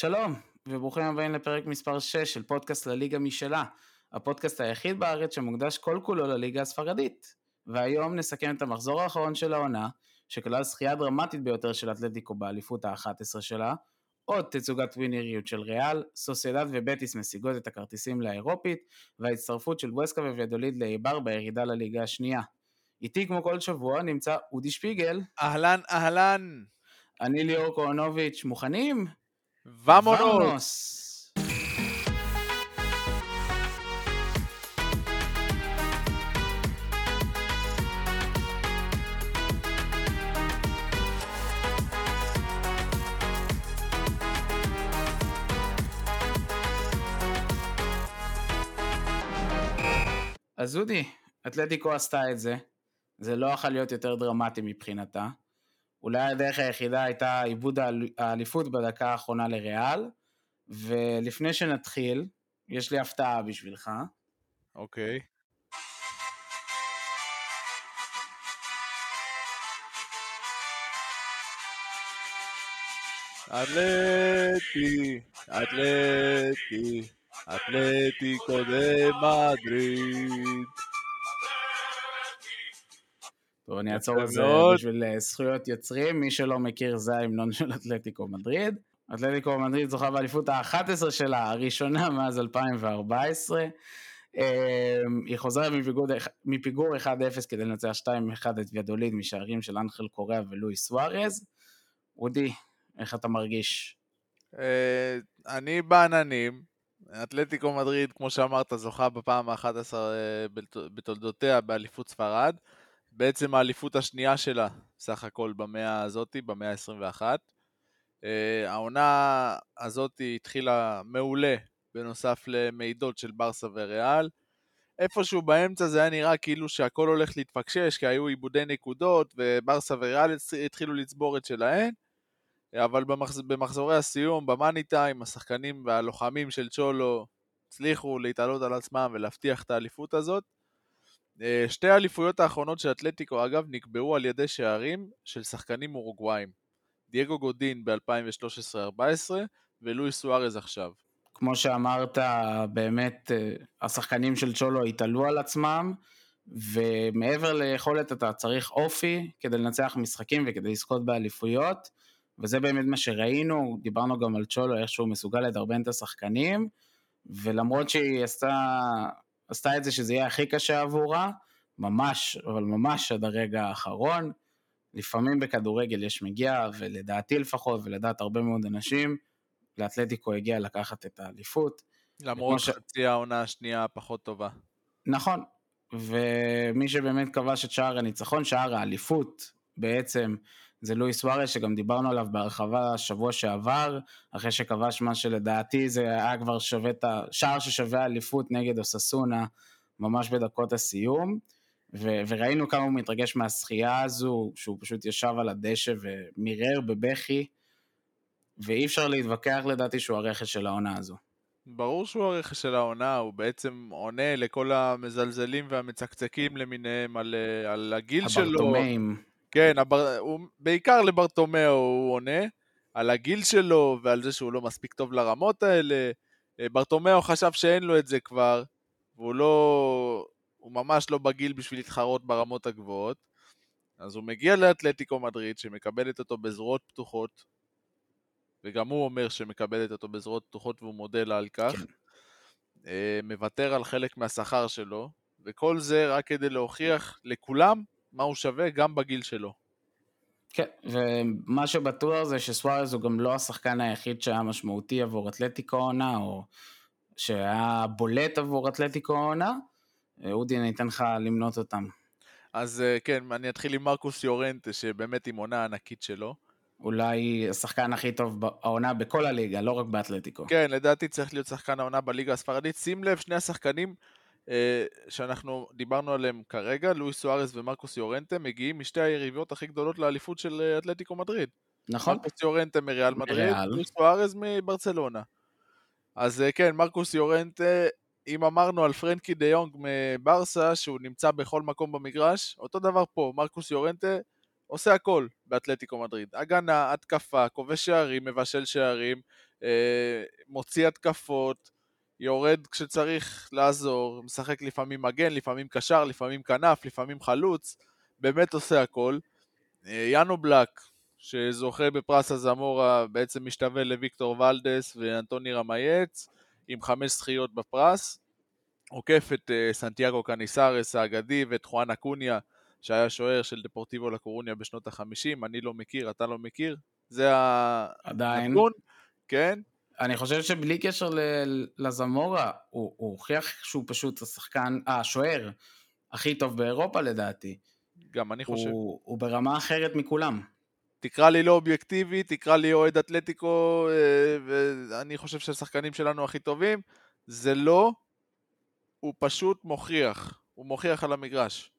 שלום, וברוכים הבאים לפרק מספר 6 של פודקאסט לליגה משלה, הפודקאסט היחיד בארץ שמוקדש כל כולו לליגה הספרדית. והיום נסכם את המחזור האחרון של העונה, שכלל זכייה דרמטית ביותר של אתלטיקו באליפות ה-11 שלה, עוד תצוגת ווינריות של ריאל, סוסיידד ובטיס משיגות את הכרטיסים לאירופית, וההצטרפות של בואסקה ווידוליד לאיבר בירידה לליגה השנייה. איתי כמו כל שבוע נמצא אודי שפיגל. אהלן, אהלן. אני ליאור כהנוביץ', מוכנים? ואמונוס. אז אודי, אתלטיקו עשתה את זה, זה לא יכול להיות יותר דרמטי מבחינתה. אולי הדרך היחידה הייתה עיבוד האליפות בדקה האחרונה לריאל, ולפני שנתחיל, יש לי הפתעה בשבילך. אוקיי. אתלטי, אתלטי, אתלטיקו דה מדריד. טוב, אני אעצור את זה בשביל אה, זכויות יוצרים. מי שלא מכיר, זה ההמנון של אתלטיקו מדריד. אתלטיקו מדריד זוכה באליפות ה-11 שלה, הראשונה מאז 2014. אמ, היא חוזרת מפיגור 1-0 כדי לנצח 2-1 את ויאדוליד משערים של אנחל קוריאה ולואי סוארז. אודי, איך אתה מרגיש? אה, אני בעננים. אתלטיקו מדריד, כמו שאמרת, זוכה בפעם ה-11 אה, בתולדותיה באליפות ספרד. בעצם האליפות השנייה שלה, סך הכל במאה הזאתי, במאה ה-21. Uh, העונה הזאת התחילה מעולה, בנוסף למידות של ברסה וריאל. איפשהו באמצע זה היה נראה כאילו שהכל הולך להתפקשש, כי היו עיבודי נקודות, וברסה וריאל התחילו לצבור את שלהן. אבל במחז... במחזורי הסיום, במאני טיים, השחקנים והלוחמים של צ'ולו הצליחו להתעלות על עצמם ולהבטיח את האליפות הזאת. אה, שתי האליפויות האחרונות של אתלטיקו, אגב, נקבעו על ידי שערים של שחקנים אורוגוואים. דייגו גודין ב-2013-2014 ולואי סוארז עכשיו. כמו שאמרת, באמת אה, השחקנים של צ'ולו התעלו על עצמם, ומעבר ליכולת אתה צריך אופי כדי לנצח משחקים וכדי לזכות באליפויות, וזה באמת מה שראינו, דיברנו גם על צ'ולו, איך שהוא מסוגל לדרבן את השחקנים, ולמרות שהיא עשתה עשתה את זה שזה יהיה הכי קשה עבורה, ממש, אבל ממש עד הרגע האחרון. לפעמים בכדורגל יש מגיע, ולדעתי לפחות, ולדעת הרבה מאוד אנשים, לאתלטיקו הגיע לקחת את האליפות. למרות שחצי ש... העונה השנייה פחות טובה. נכון, ומי שבאמת כבש את שער הניצחון, שער האליפות, בעצם זה לואי סוארס, שגם דיברנו עליו בהרחבה שבוע שעבר, אחרי שכבש מה שלדעתי זה היה כבר שווה את השער ששווה אליפות נגד אוססונה, ממש בדקות הסיום. ו- וראינו כמה הוא מתרגש מהשחייה הזו, שהוא פשוט ישב על הדשא ומירר בבכי, ואי אפשר להתווכח לדעתי שהוא הרכש של העונה הזו. ברור שהוא הרכש של העונה, הוא בעצם עונה לכל המזלזלים והמצקצקים למיניהם על, על הגיל הברטומאים. שלו. הברטומאים. כן, הבר... הוא... בעיקר לברטומיאו הוא עונה, על הגיל שלו ועל זה שהוא לא מספיק טוב לרמות האלה. אה, ברטומיאו חשב שאין לו את זה כבר, והוא לא... הוא ממש לא בגיל בשביל להתחרות ברמות הגבוהות. אז הוא מגיע לאתלטיקו מדריד, שמקבלת אותו בזרועות פתוחות, וגם הוא אומר שמקבלת אותו בזרועות פתוחות והוא מודה לה על כך. כן. אה, מוותר על חלק מהשכר שלו, וכל זה רק כדי להוכיח לכולם מה הוא שווה גם בגיל שלו. כן, ומה שבטוח זה שסוארז הוא גם לא השחקן היחיד שהיה משמעותי עבור אתלטיקו עונה, או שהיה בולט עבור אתלטיקו עונה. אודי, אני אתן לך למנות אותם. אז אה, כן, אני אתחיל עם מרקוס יורנט, שבאמת עם עונה ענקית שלו. אולי השחקן הכי טוב העונה בכל הליגה, לא רק באתלטיקו. כן, לדעתי צריך להיות שחקן העונה בליגה הספרדית. שים לב, שני השחקנים שאנחנו דיברנו עליהם כרגע, לואי סוארס ומרקוס יורנטה, מגיעים משתי היריבות הכי גדולות לאליפות של אה, אתלטיקו מדריד. נכון. מרקוס יורנטה מריאל מדריד, לואי סוארס מברצלונה. אז אה, כן, מרקוס יורנטה, אם אמרנו על פרנקי דה יונג מברסה, שהוא נמצא בכל מקום במגרש, אותו דבר פה, מרקוס יורנטה עושה הכל באתלטיקו מדריד. הגנה, התקפה, כובש שערים, מבשל שערים, אה, מוציא התקפות, יורד כשצריך לעזור, משחק לפעמים מגן, לפעמים קשר, לפעמים כנף, לפעמים חלוץ, באמת עושה הכל. אה, יאנו בלק, שזוכה בפרס הזמורה, בעצם משתווה לוויקטור ולדס ואנטוני רמייץ, עם חמש זכיות בפרס. עוקף את uh, סנטיאגו קניסרס האגדי ואת חואן אקוניה, שהיה שוער של דפורטיבו לקורוניה בשנות החמישים, אני לא מכיר, אתה לא מכיר? זה הנתון, כן? אני חושב שבלי קשר לזמורה, הוא, הוא הוכיח שהוא פשוט השחקן, השוער הכי טוב באירופה לדעתי. גם אני חושב. הוא, הוא ברמה אחרת מכולם. תקרא לי לא אובייקטיבי, תקרא לי אוהד אתלטיקו, אה, ואני חושב שהשחקנים שלנו הכי טובים. זה לא, הוא פשוט מוכיח. הוא מוכיח על המגרש.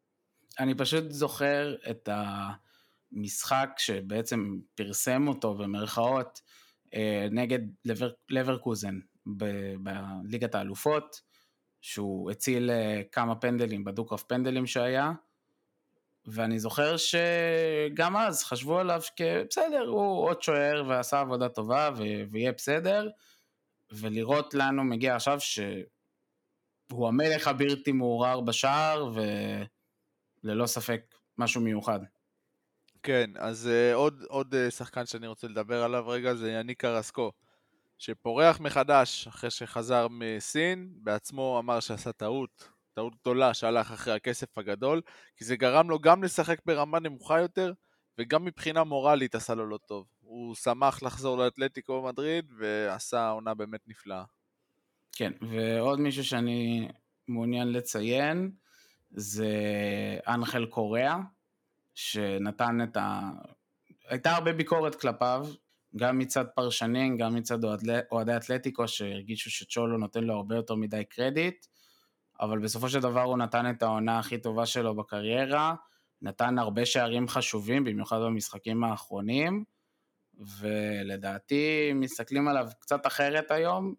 אני פשוט זוכר את המשחק שבעצם פרסם אותו במרכאות נגד לבר, לברקוזן בליגת האלופות, שהוא הציל אה, כמה פנדלים בדו-קרב פנדלים שהיה, ואני זוכר שגם אז חשבו עליו כבסדר, הוא עוד שוער ועשה עבודה טובה ויהיה בסדר, ולראות לנו מגיע עכשיו שהוא המלך הבלתי מעורער בשער, וללא ספק משהו מיוחד. כן, אז uh, עוד, עוד uh, שחקן שאני רוצה לדבר עליו רגע זה יניק קרסקו, שפורח מחדש אחרי שחזר מסין, בעצמו אמר שעשה טעות, טעות גדולה שהלך אחרי הכסף הגדול, כי זה גרם לו גם לשחק ברמה נמוכה יותר, וגם מבחינה מורלית עשה לו לא טוב. הוא שמח לחזור לאתלטיקו מדריד, ועשה עונה באמת נפלאה. כן, ועוד מישהו שאני מעוניין לציין, זה אנחל קוריאה, שנתן את ה... הייתה הרבה ביקורת כלפיו, גם מצד פרשנים, גם מצד אוהדי אתלטיקו שהרגישו שצ'ולו נותן לו הרבה יותר מדי קרדיט, אבל בסופו של דבר הוא נתן את העונה הכי טובה שלו בקריירה, נתן הרבה שערים חשובים, במיוחד במשחקים האחרונים, ולדעתי מסתכלים עליו קצת אחרת היום,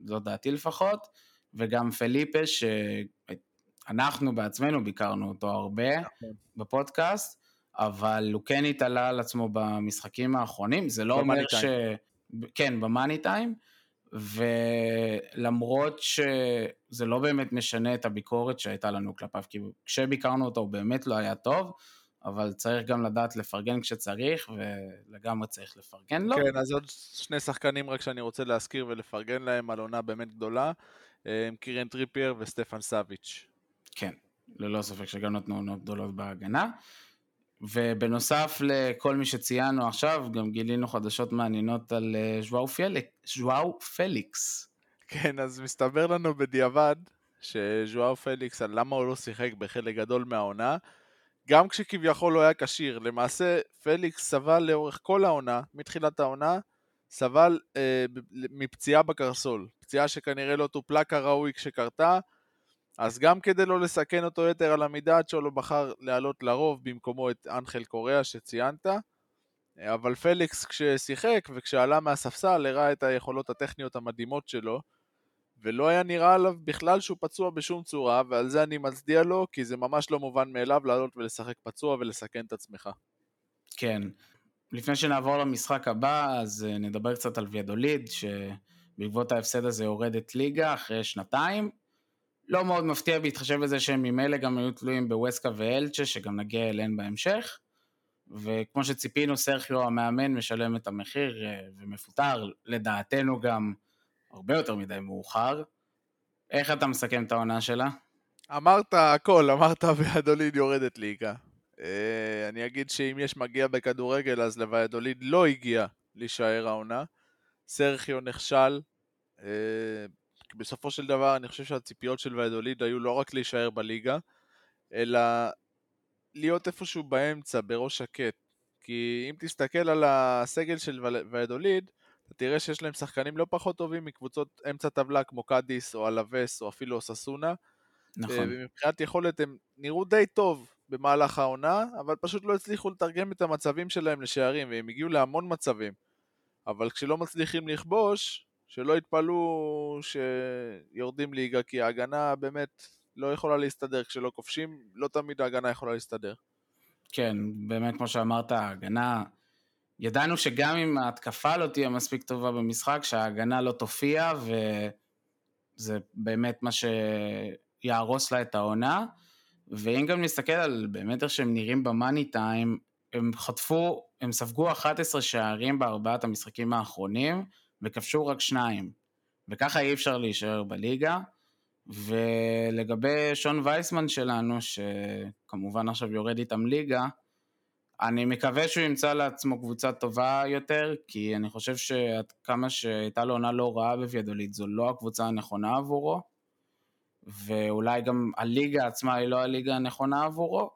זו דעתי לפחות, וגם פליפה, שאנחנו בעצמנו ביקרנו אותו הרבה נכון. בפודקאסט, אבל הוא כן התעלה על עצמו במשחקים האחרונים, זה לא אומר ש... כן, ב money time, ולמרות שזה לא באמת משנה את הביקורת שהייתה לנו כלפיו, כי כשביקרנו אותו הוא באמת לא היה טוב, אבל צריך גם לדעת לפרגן כשצריך, ולגמרי צריך לפרגן לו. כן, אז עוד שני שחקנים רק שאני רוצה להזכיר ולפרגן להם על עונה באמת גדולה, הם קירן טריפייר וסטפן סאביץ'. כן, ללא ספק שגם נתנו עונות גדולות בהגנה. ובנוסף לכל מי שציינו עכשיו, גם גילינו חדשות מעניינות על אה, ז'ואאו פליקס. כן, אז מסתבר לנו בדיעבד שז'ואאו פליקס, על למה הוא לא שיחק בחלק גדול מהעונה, גם כשכביכול לא היה כשיר. למעשה, פליקס סבל לאורך כל העונה, מתחילת העונה, סבל אה, מפציעה בקרסול. פציעה שכנראה לא טופלה כראוי כשקרתה, אז גם כדי לא לסכן אותו יתר על המידה, צ'ולו בחר להעלות לרוב במקומו את אנחל קוריאה שציינת, אבל פליקס כששיחק וכשעלה מהספסל הראה את היכולות הטכניות המדהימות שלו, ולא היה נראה עליו בכלל שהוא פצוע בשום צורה, ועל זה אני מצדיע לו, כי זה ממש לא מובן מאליו לעלות ולשחק פצוע ולסכן את עצמך. כן. לפני שנעבור למשחק הבא, אז אה, נדבר קצת על ויאדוליד, שבעקבות ההפסד הזה יורדת ליגה אחרי שנתיים. לא מאוד מפתיע בהתחשב בזה שהם ממילא גם היו תלויים בווסקה ואלצ'ה, שגם נגיע אליהן בהמשך. וכמו שציפינו, סרחיו המאמן משלם את המחיר אה, ומפוטר, לדעתנו גם הרבה יותר מדי מאוחר. איך אתה מסכם את העונה שלה? אמרת הכל, אמרת ויאדוליד יורדת ליגה. אה, אני אגיד שאם יש מגיע בכדורגל, אז לוויאדוליד לא הגיע להישאר העונה. סרחיו נכשל, אה, בסופו של דבר אני חושב שהציפיות של ויאדוליד היו לא רק להישאר בליגה, אלא להיות איפשהו באמצע, בראש שקט. כי אם תסתכל על הסגל של ויאדוליד, אתה תראה שיש להם שחקנים לא פחות טובים מקבוצות אמצע טבלה כמו קאדיס או אלווס או אפילו אוססונה. נכון. ומבחינת יכולת הם נראו די טוב במהלך העונה, אבל פשוט לא הצליחו לתרגם את המצבים שלהם לשערים, והם הגיעו להמון מצבים. אבל כשלא מצליחים לכבוש, שלא יתפלאו שיורדים ליגה, כי ההגנה באמת לא יכולה להסתדר. כשלא כובשים, לא תמיד ההגנה יכולה להסתדר. כן, באמת כמו שאמרת, ההגנה ידענו שגם אם ההתקפה לא תהיה מספיק טובה במשחק, שההגנה לא תופיע, וזה באמת מה שיהרוס לה את העונה. ואם גם נסתכל על באמת איך שהם נראים במאני טיים, הם חטפו, הם ספגו 11 שערים בארבעת המשחקים האחרונים, וכבשו רק שניים. וככה אי אפשר להישאר בליגה. ולגבי שון וייסמן שלנו, שכמובן עכשיו יורד איתם ליגה, אני מקווה שהוא ימצא לעצמו קבוצה טובה יותר, כי אני חושב שעד כמה שהייתה לו עונה לא רעה בוויאדוליד, זו לא הקבוצה הנכונה עבורו, ואולי גם הליגה עצמה היא לא הליגה הנכונה עבורו,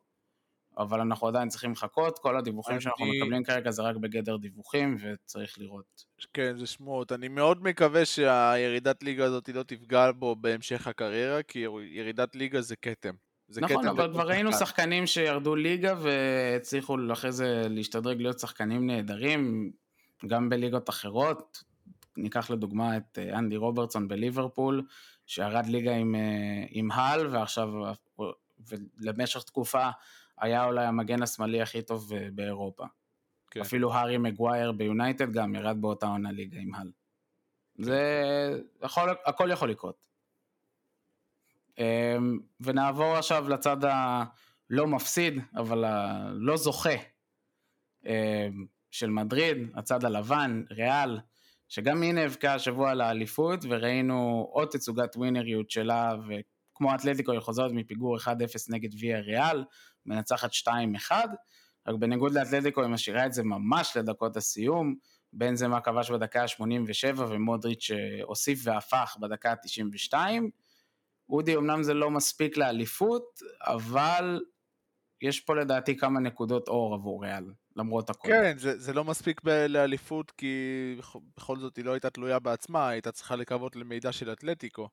אבל אנחנו עדיין צריכים לחכות, כל הדיווחים אני... שאנחנו מקבלים כרגע זה רק בגדר דיווחים, וצריך לראות. כן, זה שמועות. אני מאוד מקווה שהירידת ליגה הזאת לא תפגע בו בהמשך הקריירה, כי ירידת ליגה זה כתם. זה נכון, אבל כבר ראינו שחקנים שירדו ליגה והצליחו אחרי זה להשתדרג להיות שחקנים נהדרים, גם בליגות אחרות. ניקח לדוגמה את אה, אנדי רוברטסון בליברפול, שירד ליגה עם, אה, עם הל, ועכשיו, ולמשך תקופה היה אולי המגן השמאלי הכי טוב אה, באירופה. כן. אפילו הארי מגווייר ביונייטד גם ירד באותה עונה ליגה עם הל. כן. זה, יכול, הכל יכול לקרות. אמ, ונעבור עכשיו לצד הלא מפסיד, אבל הלא זוכה אמ, של מדריד, הצד הלבן, ריאל, שגם היא נאבקה השבוע על האליפות, וראינו עוד תצוגת ווינריות שלה, וכמו אתלטיקו היא חוזרת מפיגור 1-0 נגד ויה ריאל, מנצחת 2-1, רק בניגוד לאתלטיקו היא משאירה את זה ממש לדקות הסיום, בין זה מה כבש בדקה ה-87 ומודריץ' הוסיף והפך בדקה ה-92, אודי אמנם זה לא מספיק לאליפות, אבל יש פה לדעתי כמה נקודות אור עבור ריאל, למרות הכל. כן, זה, זה לא מספיק ב- לאליפות, כי בכל זאת היא לא הייתה תלויה בעצמה, היא הייתה צריכה לקוות למידע של אתלטיקו,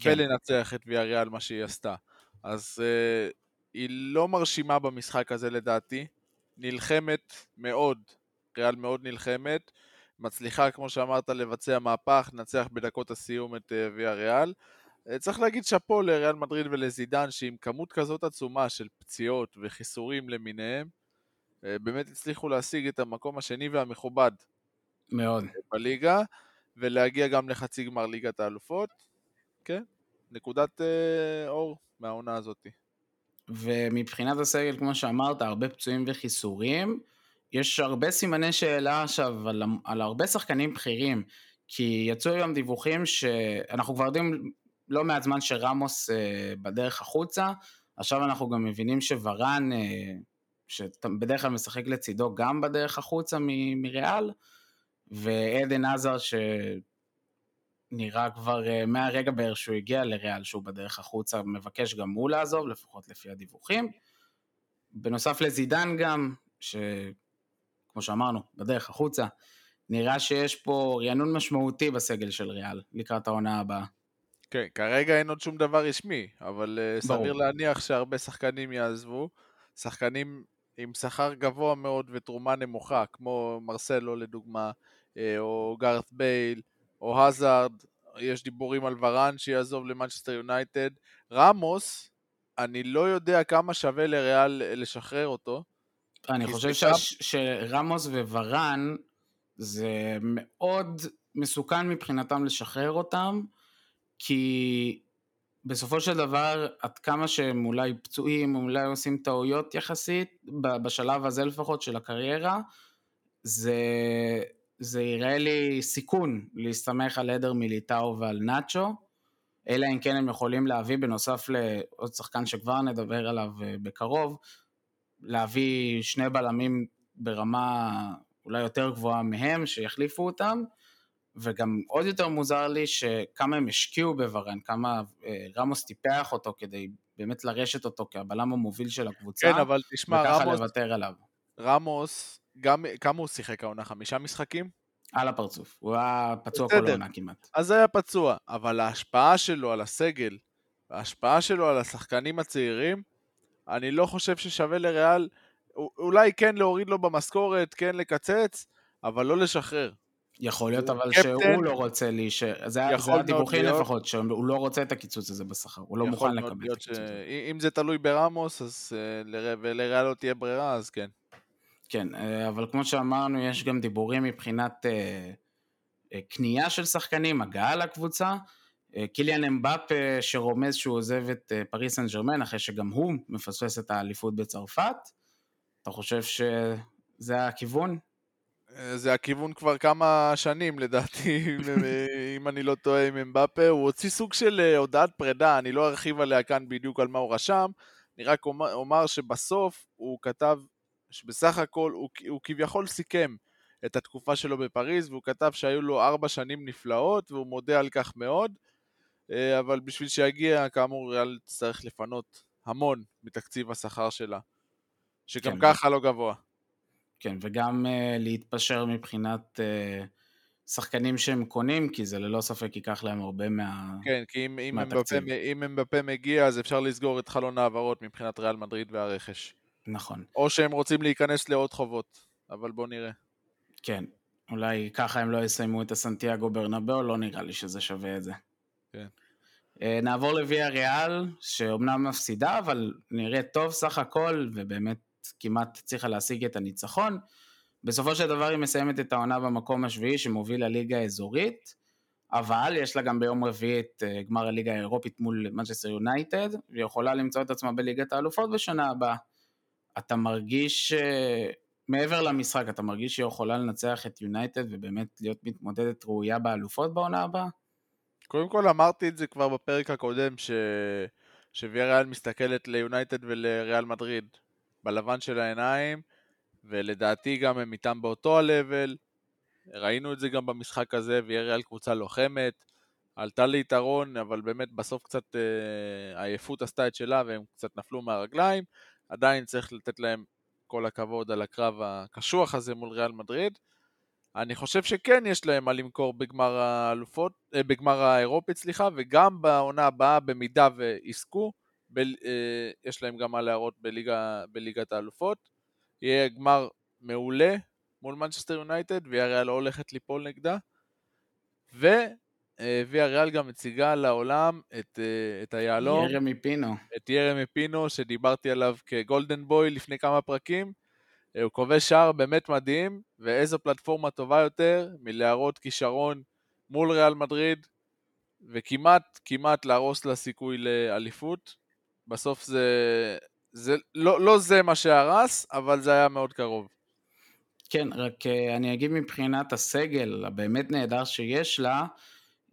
כן. ולנצח את ויה ריאל מה שהיא עשתה. אז uh, היא לא מרשימה במשחק הזה לדעתי, נלחמת מאוד, ריאל מאוד נלחמת, מצליחה כמו שאמרת לבצע מהפך, לנצח בדקות הסיום את uh, ויה ריאל. אה, צריך להגיד שאפו לריאל מדריד ולזידן, שעם כמות כזאת עצומה של פציעות וחיסורים למיניהם, אה, באמת הצליחו להשיג את המקום השני והמכובד. מאוד. בליגה, ולהגיע גם לחצי גמר ליגת האלופות. כן, נקודת אה, אור מהעונה הזאת. ומבחינת הסגל, כמו שאמרת, הרבה פצועים וחיסורים. יש הרבה סימני שאלה עכשיו על, על הרבה שחקנים בכירים, כי יצאו היום דיווחים שאנחנו כבר יודעים לא מעט זמן שרמוס אה, בדרך החוצה, עכשיו אנחנו גם מבינים שוורן, אה, שבדרך כלל משחק לצידו גם בדרך החוצה מריאל, ועדן עזר שנראה כבר אה, מהרגע בערך שהוא הגיע לריאל שהוא בדרך החוצה, מבקש גם הוא לעזוב, לפחות לפי הדיווחים. בנוסף לזידן גם, שכמו שאמרנו, בדרך החוצה, נראה שיש פה רענון משמעותי בסגל של ריאל לקראת העונה הבאה. כן, כרגע אין עוד שום דבר רשמי, אבל uh, סביר להניח שהרבה שחקנים יעזבו. שחקנים עם שכר גבוה מאוד ותרומה נמוכה, כמו מרסלו לדוגמה, uh, או גארת בייל, או הזארד, יש דיבורים על ורן שיעזוב למנצ'סטר יונייטד. רמוס, אני לא יודע כמה שווה לריאל לשחרר אותו. אני חושב ש... שרמוס וורן זה מאוד מסוכן מבחינתם לשחרר אותם. כי בסופו של דבר, עד כמה שהם אולי פצועים, אולי עושים טעויות יחסית, בשלב הזה לפחות של הקריירה, זה, זה יראה לי סיכון להסתמך על עדר מיליטאו ועל נאצ'ו, אלא אם כן הם יכולים להביא בנוסף לעוד שחקן שכבר נדבר עליו אה, בקרוב, להביא שני בלמים ברמה אולי יותר גבוהה מהם, שיחליפו אותם, וגם עוד יותר מוזר לי שכמה הם השקיעו בוורן, כמה אה, רמוס טיפח אותו כדי באמת לרשת אותו כבלם המוביל של הקבוצה, כן, אבל תשמע, וככה רמוס, לוותר עליו. רמוס, גם, כמה הוא שיחק העונה? חמישה משחקים? על הפרצוף, הוא היה פצוע כל העונה כמעט. אז היה פצוע, אבל ההשפעה שלו על הסגל, ההשפעה שלו על השחקנים הצעירים, אני לא חושב ששווה לריאל, אולי כן להוריד לו במשכורת, כן לקצץ, אבל לא לשחרר. יכול להיות אבל שהוא לא רוצה להישאר, זה הדיווחים לפחות, שהוא לא רוצה את הקיצוץ הזה בשכר, הוא לא מוכן לקבל את הקיצוץ הזה. אם זה תלוי ברמוס, אז אה, ולריאל לא תהיה ברירה, אז כן. כן, אבל כמו שאמרנו, יש גם דיבורים מבחינת קנייה של שחקנים, הגעה לקבוצה. קיליאן אמבאפה שרומז שהוא עוזב את פריס סן ג'רמן אחרי שגם הוא מפספס את האליפות בצרפת. אתה חושב שזה הכיוון? זה הכיוון כבר כמה שנים לדעתי, אם אני לא טועה עם אמבפה. הוא הוציא סוג של אה, הודעת פרידה, אני לא ארחיב עליה כאן בדיוק על מה הוא רשם, אני רק אומר שבסוף הוא כתב שבסך הכל הוא, הוא כביכול סיכם את התקופה שלו בפריז, והוא כתב שהיו לו ארבע שנים נפלאות, והוא מודה על כך מאוד, אה, אבל בשביל שיגיע, כאמור, ריאל תצטרך לפנות המון מתקציב השכר שלה, שגם כן. ככה לא גבוה. כן, וגם uh, להתפשר מבחינת uh, שחקנים שהם קונים, כי זה ללא ספק ייקח להם הרבה מה... כן, כי אם, אם, מבפה, אם מבפה מגיע, אז אפשר לסגור את חלון ההעברות מבחינת ריאל מדריד והרכש. נכון. או שהם רוצים להיכנס לעוד חובות, אבל בוא נראה. כן, אולי ככה הם לא יסיימו את הסנטיאגו ברנבאו, לא נראה לי שזה שווה את זה. כן. Uh, נעבור לוויה ריאל, שאומנם מפסידה, אבל נראה טוב סך הכל, ובאמת כמעט הצליחה להשיג את הניצחון. בסופו של דבר היא מסיימת את העונה במקום השביעי שמוביל לליגה האזורית, אבל יש לה גם ביום רביעי את אה, גמר הליגה האירופית מול מנצ'סטר יונייטד, והיא יכולה למצוא את עצמה בליגת האלופות בשנה הבאה. אתה מרגיש, אה, מעבר למשחק, אתה מרגיש שהיא יכולה לנצח את יונייטד ובאמת להיות מתמודדת ראויה באלופות בעונה הבאה? קודם כל אמרתי את זה כבר בפרק הקודם, ש... שוויאריאל מסתכלת ליונייטד ולריאל מדריד. בלבן של העיניים, ולדעתי גם הם איתם באותו ה-level. ראינו את זה גם במשחק הזה, ויהיה ריאל קבוצה לוחמת. עלתה ליתרון, אבל באמת בסוף קצת אה, עייפות עשתה את שלה והם קצת נפלו מהרגליים. עדיין צריך לתת להם כל הכבוד על הקרב הקשוח הזה מול ריאל מדריד. אני חושב שכן יש להם מה למכור בגמר האלופות, אה, בגמר האירופית, סליחה, וגם בעונה הבאה, במידה ויזכו, אה, יש להם גם מה להראות בליגה, בליגת האלופות. יהיה גמר מעולה מול מנצ'סטר יונייטד, ויה ריאל לא הולכת ליפול נגדה. וויה ריאל גם מציגה לעולם את, אה, את היהלום. ירמי פינו. את ירמי פינו, שדיברתי עליו כגולדן בוי לפני כמה פרקים. הוא כובש שער באמת מדהים, ואיזו פלטפורמה טובה יותר מלהראות כישרון מול ריאל מדריד, וכמעט, כמעט להרוס לה סיכוי לאליפות. בסוף זה, זה לא, לא זה מה שהרס, אבל זה היה מאוד קרוב. כן, רק אה, אני אגיד מבחינת הסגל הבאמת נהדר שיש לה,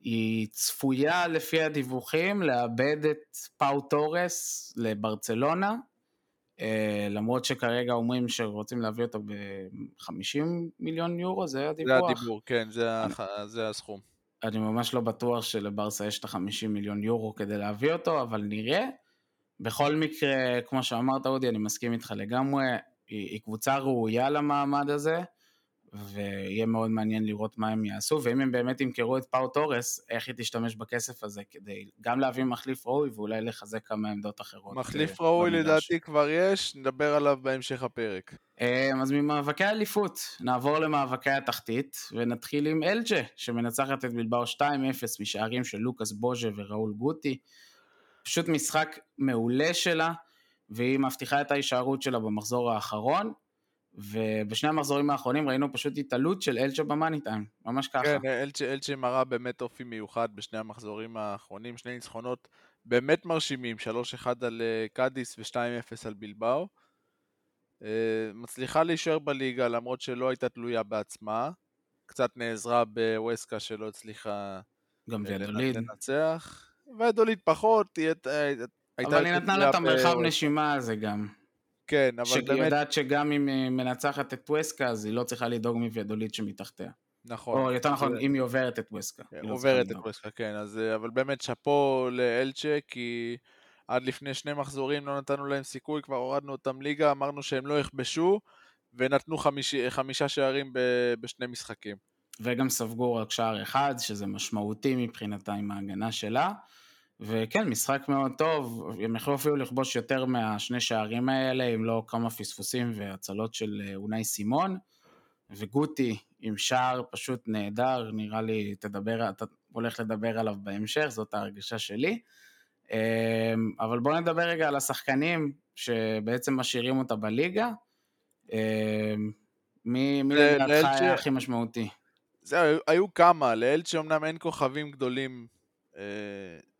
היא צפויה לפי הדיווחים לאבד את פאו תורס לברצלונה, אה, למרות שכרגע אומרים שרוצים להביא אותו ב-50 מיליון יורו, זה הדיווח? זה הדיבור, כן, זה, אני, זה הסכום. אני ממש לא בטוח שלברסה יש את ה-50 מיליון יורו כדי להביא אותו, אבל נראה. בכל מקרה, כמו שאמרת אודי, אני מסכים איתך לגמרי, היא, היא קבוצה ראויה למעמד הזה, ויהיה מאוד מעניין לראות מה הם יעשו, ואם הם באמת ימכרו את פאו תורס, איך היא תשתמש בכסף הזה כדי גם להביא מחליף ראוי ואולי לחזק כמה עמדות אחרות. מחליף ראוי לדעתי כבר יש, נדבר עליו בהמשך הפרק. אמ, אז ממאבקי האליפות, נעבור למאבקי התחתית, ונתחיל עם אלג'ה, שמנצחת את בלבאו 2-0 משערים של לוקאס בוז'ה וראול גוטי. פשוט משחק מעולה שלה, והיא מבטיחה את ההישארות שלה במחזור האחרון, ובשני המחזורים האחרונים ראינו פשוט התעלות של אלצ'ה במאני טיים, ממש ככה. כן, אלצ'ה, אלצ'ה מראה באמת אופי מיוחד בשני המחזורים האחרונים, שני ניצחונות באמת מרשימים, 3-1 על אה, קאדיס ו-2-0 על בלבאו. אה, מצליחה להישאר בליגה למרות שלא הייתה תלויה בעצמה, קצת נעזרה בווסקה שלא הצליחה גם אה, לנצח. ודולית פחות, היא הייתה... אבל היא נתנה לה את המרחב נשימה הזה גם. כן, אבל באמת... שהיא יודעת שגם אם היא מנצחת את ווסקה, אז היא לא צריכה לדאוג מוודולית שמתחתיה. נכון. או יותר נכון, אם היא עוברת את ווסקה. כן, לא עוברת את ווסקה, כן. אז, אה, אבל באמת שאפו לאלצ'ה, כי עד לפני שני מחזורים לא נתנו להם סיכוי, כבר הורדנו אותם ליגה, אמרנו שהם לא יכבשו, ונתנו חמיש, חמישה שערים ב, בשני משחקים. וגם ספגו רק שער אחד, שזה משמעותי מבחינתה עם ההגנה שלה. וכן, משחק מאוד טוב, הם יכלו אפילו לכבוש יותר מהשני שערים האלה, אם לא כמה פספוסים והצלות של אה, אונאי סימון, וגוטי עם שער פשוט נהדר, נראה לי תדבר, אתה הולך לדבר עליו בהמשך, זאת ההרגשה שלי. אמ, אבל בואו נדבר רגע על השחקנים שבעצם משאירים אותה בליגה. מי לדעתך היה הכי משמעותי? זהו, היו כמה, לאלצ'ה אמנם אין כוכבים גדולים,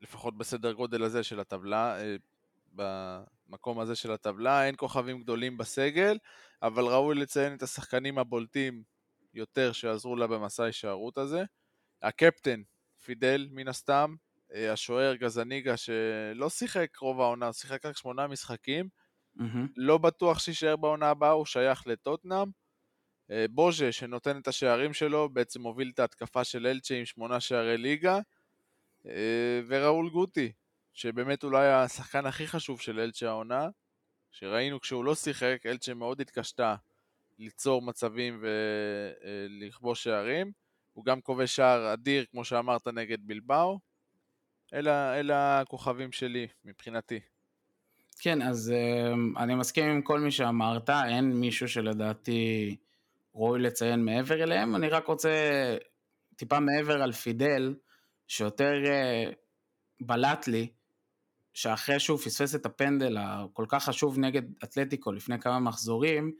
לפחות בסדר גודל הזה של הטבלה, במקום הזה של הטבלה, אין כוכבים גדולים בסגל, אבל ראוי לציין את השחקנים הבולטים יותר שעזרו לה במסע ההישארות הזה. הקפטן, פידל, מן הסתם, אה, השוער גזניגה שלא שיחק רוב העונה, שיחק רק שמונה משחקים, mm-hmm. לא בטוח שיישאר בעונה הבאה, הוא שייך לטוטנאם. אה, בוז'ה, שנותן את השערים שלו, בעצם מוביל את ההתקפה של אלצ'ה עם שמונה שערי ליגה. אה, וראול גוטי, שבאמת אולי השחקן הכי חשוב של אלצ'ה העונה, שראינו כשהוא לא שיחק, אלצ'ה מאוד התקשתה ליצור מצבים ולכבוש שערים. הוא גם כובש שער אדיר, כמו שאמרת, נגד בלבאו. אלה, אלה הכוכבים שלי, מבחינתי. כן, אז uh, אני מסכים עם כל מי שאמרת, אין מישהו שלדעתי ראוי לציין מעבר אליהם, אני רק רוצה טיפה מעבר על פידל, שיותר uh, בלט לי, שאחרי שהוא פספס את הפנדל הכל כך חשוב נגד אתלטיקו לפני כמה מחזורים,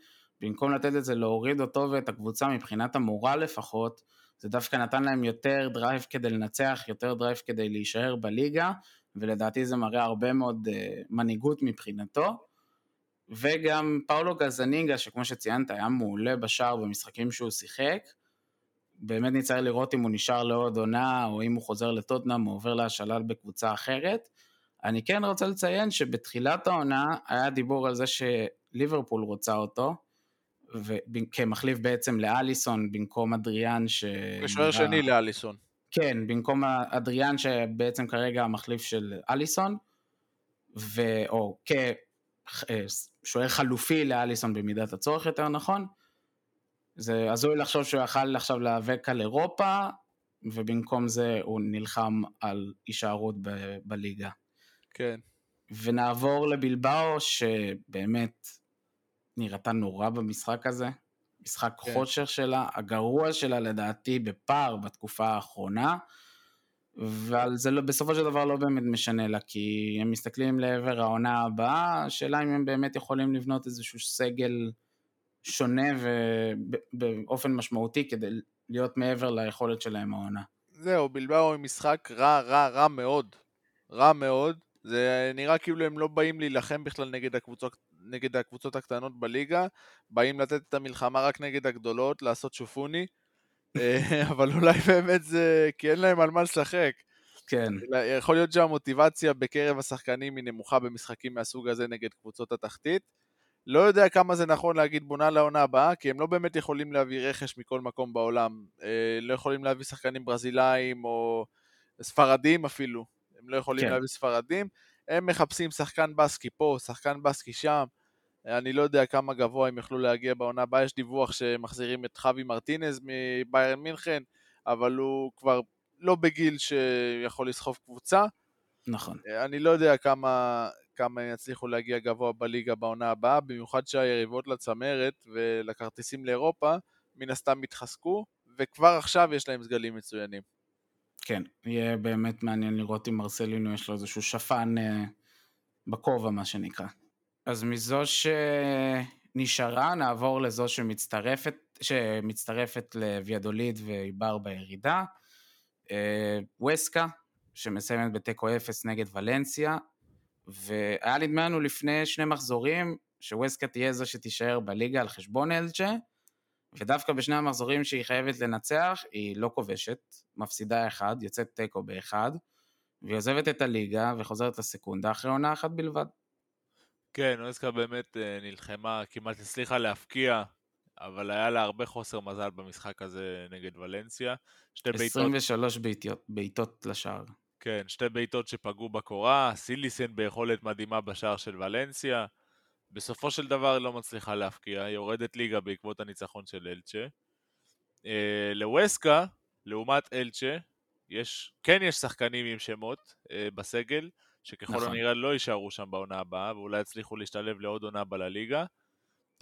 במקום לתת את זה להוריד אותו ואת הקבוצה מבחינת המורל לפחות, זה דווקא נתן להם יותר drive כדי לנצח, יותר drive כדי להישאר בליגה, ולדעתי זה מראה הרבה מאוד אה, מנהיגות מבחינתו. וגם פאולו גזאניגה, שכמו שציינת, היה מעולה בשער במשחקים שהוא שיחק. באמת נצטרך לראות אם הוא נשאר לעוד עונה, או אם הוא חוזר לטוטנאם, או עובר להשאלה בקבוצה אחרת. אני כן רוצה לציין שבתחילת העונה היה דיבור על זה שליברפול רוצה אותו, כמחליף בעצם לאליסון במקום אדריאן ש... כשוער שני לאליסון. כן, במקום אדריאן שבעצם כרגע המחליף של אליסון, ו... או כשוער חלופי לאליסון במידת הצורך יותר נכון. זה הזוי לחשוב שהוא יכל עכשיו להיאבק על אירופה, ובמקום זה הוא נלחם על הישארות ב- בליגה. כן. ונעבור לבלבאו, שבאמת נראתה נורא במשחק הזה. משחק כן. חושך שלה, הגרוע שלה לדעתי בפער בתקופה האחרונה, אבל זה לא, בסופו של דבר לא באמת משנה לה, כי הם מסתכלים לעבר העונה הבאה, השאלה אם הם באמת יכולים לבנות איזשהו סגל שונה ובאופן משמעותי כדי להיות מעבר ליכולת שלהם העונה. זהו, בלבאו עם משחק רע, רע, רע מאוד. רע מאוד. זה נראה כאילו הם לא באים להילחם בכלל נגד הקבוצות, נגד הקבוצות הקטנות בליגה, באים לתת את המלחמה רק נגד הגדולות, לעשות שופוני, אה, אבל אולי באמת זה כי אין להם על מה לשחק. כן. יכול להיות שהמוטיבציה בקרב השחקנים היא נמוכה במשחקים מהסוג הזה נגד קבוצות התחתית. לא יודע כמה זה נכון להגיד בונה לעונה הבאה, כי הם לא באמת יכולים להביא רכש מכל מקום בעולם. אה, לא יכולים להביא שחקנים ברזילאים או ספרדים אפילו. הם לא יכולים כן. להביא ספרדים. הם מחפשים שחקן בסקי פה, שחקן בסקי שם. אני לא יודע כמה גבוה הם יוכלו להגיע בעונה הבאה, יש דיווח שמחזירים את חווי מרטינז מביירן מינכן, אבל הוא כבר לא בגיל שיכול לסחוב קבוצה. נכון. אני לא יודע כמה, כמה יצליחו להגיע גבוה בליגה בעונה הבאה, במיוחד שהיריבות לצמרת ולכרטיסים לאירופה מן הסתם התחזקו, וכבר עכשיו יש להם סגלים מצוינים. כן, יהיה באמת מעניין לראות אם מרסלינו יש לו איזשהו שפן אה, בכובע, מה שנקרא. אז מזו שנשארה, נעבור לזו שמצטרפת, שמצטרפת לוויאדוליד ואיבר בירידה. אה, ווסקה, שמסיימת בתיקו אפס נגד ולנסיה, והיה נדמה לנו לפני שני מחזורים שווסקה תהיה זו שתישאר בליגה על חשבון אלג'ה, ודווקא בשני המחזורים שהיא חייבת לנצח, היא לא כובשת, מפסידה אחד, יוצאת תיקו באחד, והיא עוזבת את הליגה וחוזרת לסקונדה אחרי עונה אחת בלבד. כן, אויסקה באמת אה, נלחמה, כמעט הצליחה להפקיע, אבל היה לה הרבה חוסר מזל במשחק הזה נגד ולנסיה. 23 בעיטות, בעיטות לשער. כן, שתי בעיטות שפגעו בקורה, סיליסן ביכולת מדהימה בשער של ולנסיה. בסופו של דבר לא מצליחה להפקיע, היא יורדת ליגה בעקבות הניצחון של אלצ'ה. אה, לווסקה, לעומת אלצ'ה, יש, כן יש שחקנים עם שמות אה, בסגל, שככל נכון. הנראה לא יישארו שם בעונה הבאה, ואולי יצליחו להשתלב לעוד עונה בלליגה.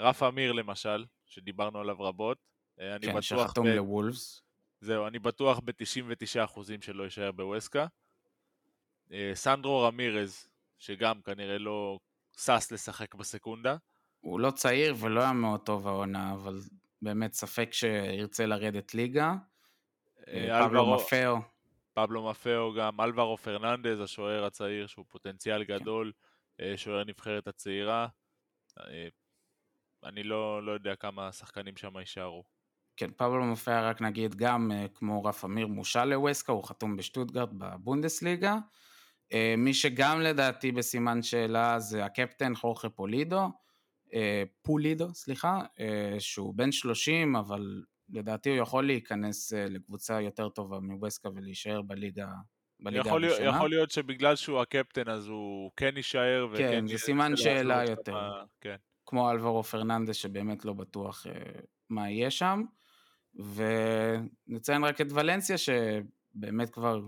רף אמיר למשל, שדיברנו עליו רבות. אה, אני כן, שחתום ב... לוולפס. זהו, אני בטוח ב-99% שלא יישאר בווסקה. אה, סנדרו רמירז, שגם כנראה לא שש לשחק בסקונדה. הוא לא צעיר ולא היה מאוד טוב העונה, אבל באמת ספק שירצה לרדת ליגה. אה, פבלו מפאו. פבלו מפאו גם, אלברו פרננדז, השוער הצעיר שהוא פוטנציאל כן. גדול. שוער נבחרת הצעירה. אני לא, לא יודע כמה שחקנים שם יישארו. כן, פבלו מפאו רק נגיד גם כמו רף אמיר מושל לווסקה, הוא חתום בשטוטגרד בבונדסליגה. מי שגם לדעתי בסימן שאלה זה הקפטן חורכה פולידו, פולידו, סליחה, שהוא בן 30, אבל לדעתי הוא יכול להיכנס אה, לקבוצה יותר טובה מווסקה ולהישאר בליגה, בליגה יכול הראשונה. יכול להיות שבגלל שהוא הקפטן אז הוא כן יישאר. כן, זה סימן שאלה יותר. כן. כמו אלברו פרננדס שבאמת לא בטוח מה יהיה שם. ונציין רק את ולנסיה שבאמת כבר